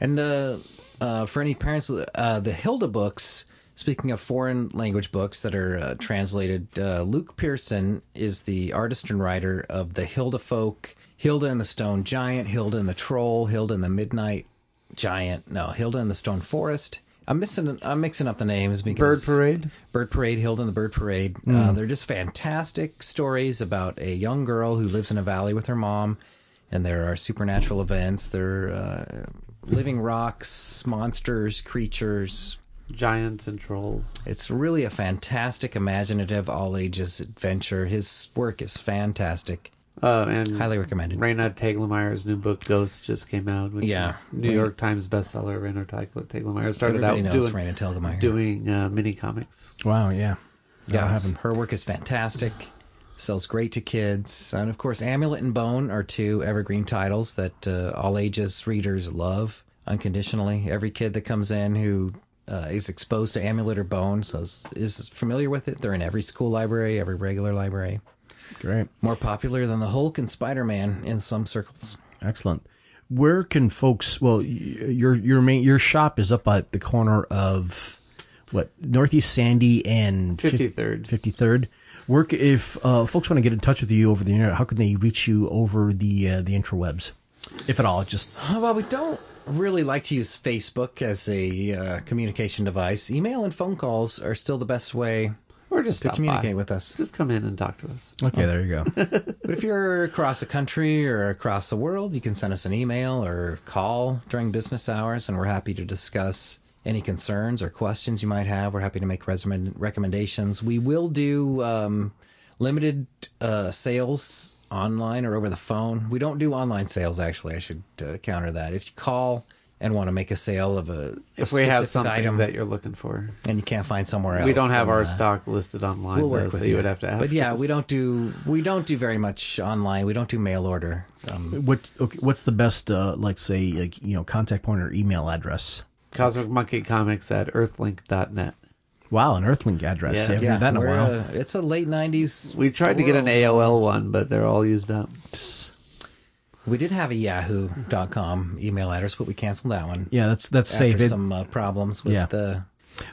And uh, uh, for any parents, uh, the Hilda books. Speaking of foreign language books that are uh, translated, uh, Luke Pearson is the artist and writer of the Hildafolk, Hilda and the Stone Giant, Hilda and the Troll, Hilda and the Midnight Giant. No, Hilda and the Stone Forest. I'm missing. I'm mixing up the names because Bird Parade. Bird Parade, Hilda and the Bird Parade. Uh, they're just fantastic stories about a young girl who lives in a valley with her mom, and there are supernatural events. There are uh, living rocks, monsters, creatures. Giants and trolls. It's really a fantastic, imaginative, all ages adventure. His work is fantastic. Uh, and Highly recommended. Raina Telgemeier's new book Ghosts just came out. Which Yeah. is New York Times bestseller. Raina Telgemeier started Everybody out doing Raina doing uh, mini comics. Wow, yeah. Yeah, haven't. her work is fantastic. Sells great to kids, and of course, Amulet and Bone are two evergreen titles that uh, all ages readers love unconditionally. Every kid that comes in who uh, is exposed to Amulet or Bone so is, is familiar with it. They're in every school library, every regular library. Great. More popular than the Hulk and Spider Man in some circles. Excellent. Where can folks? Well, your your main your shop is up at the corner of what Northeast Sandy and 53rd. Fifty third. Work if uh, folks want to get in touch with you over the internet. How can they reach you over the uh, the interwebs, if at all? Just Uh, Well, we don't really like to use Facebook as a uh, communication device. Email and phone calls are still the best way Or just to stop communicate by. with us. Just come in and talk to us. okay. There you go. <laughs> But if you're across the country or across the world, you can send us an email or call during business hours, and we're happy to discuss any concerns or questions you might have. We're happy to make resume- recommendations. We will do um, limited uh, sales online or over the phone. We don't do online sales, actually. I should uh, counter that. If you call and want to make a sale of a, a If we have specific something item that you're looking for, and you can't find somewhere else, we don't have then, our uh, stock listed online. We'll work though, with so you. you would have to ask. But yeah, us. we don't do we don't do very much online. We don't do mail order. Um, what okay, What's the best, uh, like say, like you know, contact point or email address? Cosmic Monkey Comics at Earthlink.net. Wow, an Earthlink address. Yeah. Yeah, haven't that in a while. uh, it's a late '90s. We tried to get an. AOL one, but they're all used up. We did have a Yahoo.com email address, but we canceled that one yeah, that's that's after safe. It- some uh, problems with Yeah. the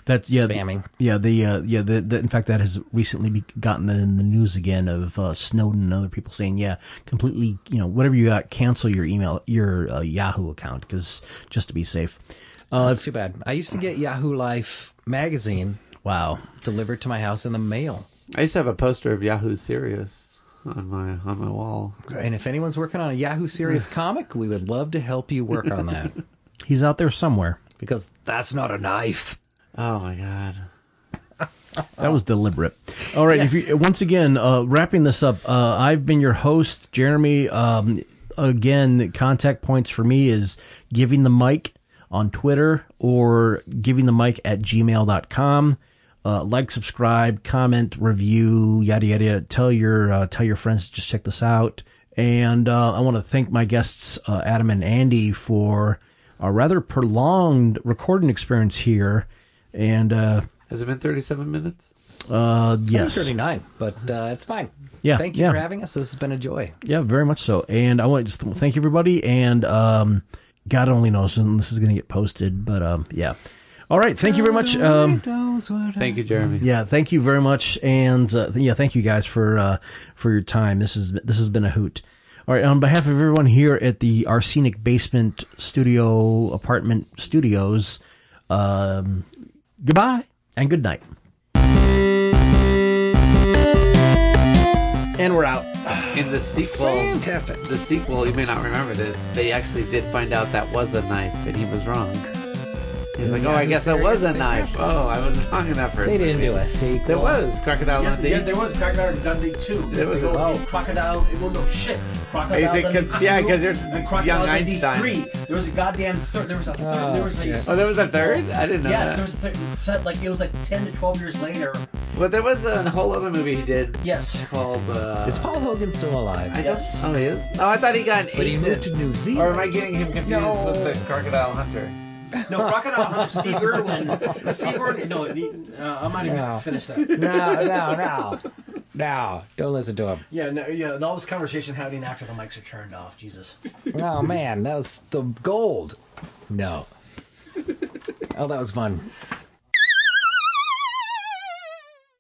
That's yeah, Spamming. yeah, the uh, yeah, the, the in fact that has recently be, gotten in the news again of uh, Snowden and other people saying, yeah, completely, you know, whatever you got, cancel your email, your uh, Yahoo account, because just to be safe. Uh, That's too bad. I used to get Yahoo Life magazine wow, delivered to my house in the mail. I used to have a poster of Yahoo Serious on my on my wall. And if anyone's working on a Yahoo Serious comic, we would love to help you work on that <laughs> he's out there somewhere. because that's not a knife. Oh my god. <laughs> That was deliberate. All right. If you, once again, uh, wrapping this up, uh, I've been your host, Jeremy. Um, again, contact points for me is giving the mic on Twitter or giving the mic at gmail.com. Uh, like, subscribe, comment, review, yada yada. yada. Tell your uh, tell your friends to just check this out. And uh, I want to thank my guests, uh, Adam and Andy, for a rather prolonged recording experience here. And uh, Has it been 37 minutes? uh, yes, 39, but uh, it's fine. Yeah, Thank you yeah. for having us. This has been a joy. Yeah, very much so. And I want to just thank everybody. And um, God only knows when this is going to get posted. But um, yeah. All right. Thank you very much. Um, Thank you, Jeremy. yeah, thank you very much. And uh, yeah, thank you guys for uh, for your time. This is this has been a hoot. All right. On behalf of everyone here at the Arsenic Basement Studio Apartment Studios, um, goodbye and good night. And we're out. In the sequel, Fantastic. the sequel, you may not remember this. They actually did find out that was a knife, and he was wrong. He's like, "Oh, I guess that was a Serious knife. Oh, I was wrong in that first." They didn't movie." do a sequel. There was Crocodile Dundee. Yeah, there was Crocodile Dundee 2. There was a- oh, Crocodile. Well, no, shit. Crocodile You think 'cause- yeah, 'cause you're and Crocodile young Dundee Einstein. 3. There was a goddamn third. There was a third. Oh, there was a. shit. Oh, there was a third. I didn't know Yes, that. there was a third. Set, like, it was like 10 to 12 years later. But there was a whole other movie he did Yes. called. Uh, Is Paul Hogan still alive? I Yes. don't- Oh, he is. Oh, I thought he got. But he moved to New Zealand. Or am I getting him confused No. with the Crocodile Hunter? No, Crocodile Hunter Seagull when Seagull. No, uh, I'm not even No. gonna finish that. No, no, no. No, don't listen to him. Yeah, no, yeah, and all this conversation happening after the mics are turned off. Jesus. Oh man, that was the gold. No. Oh, that was fun.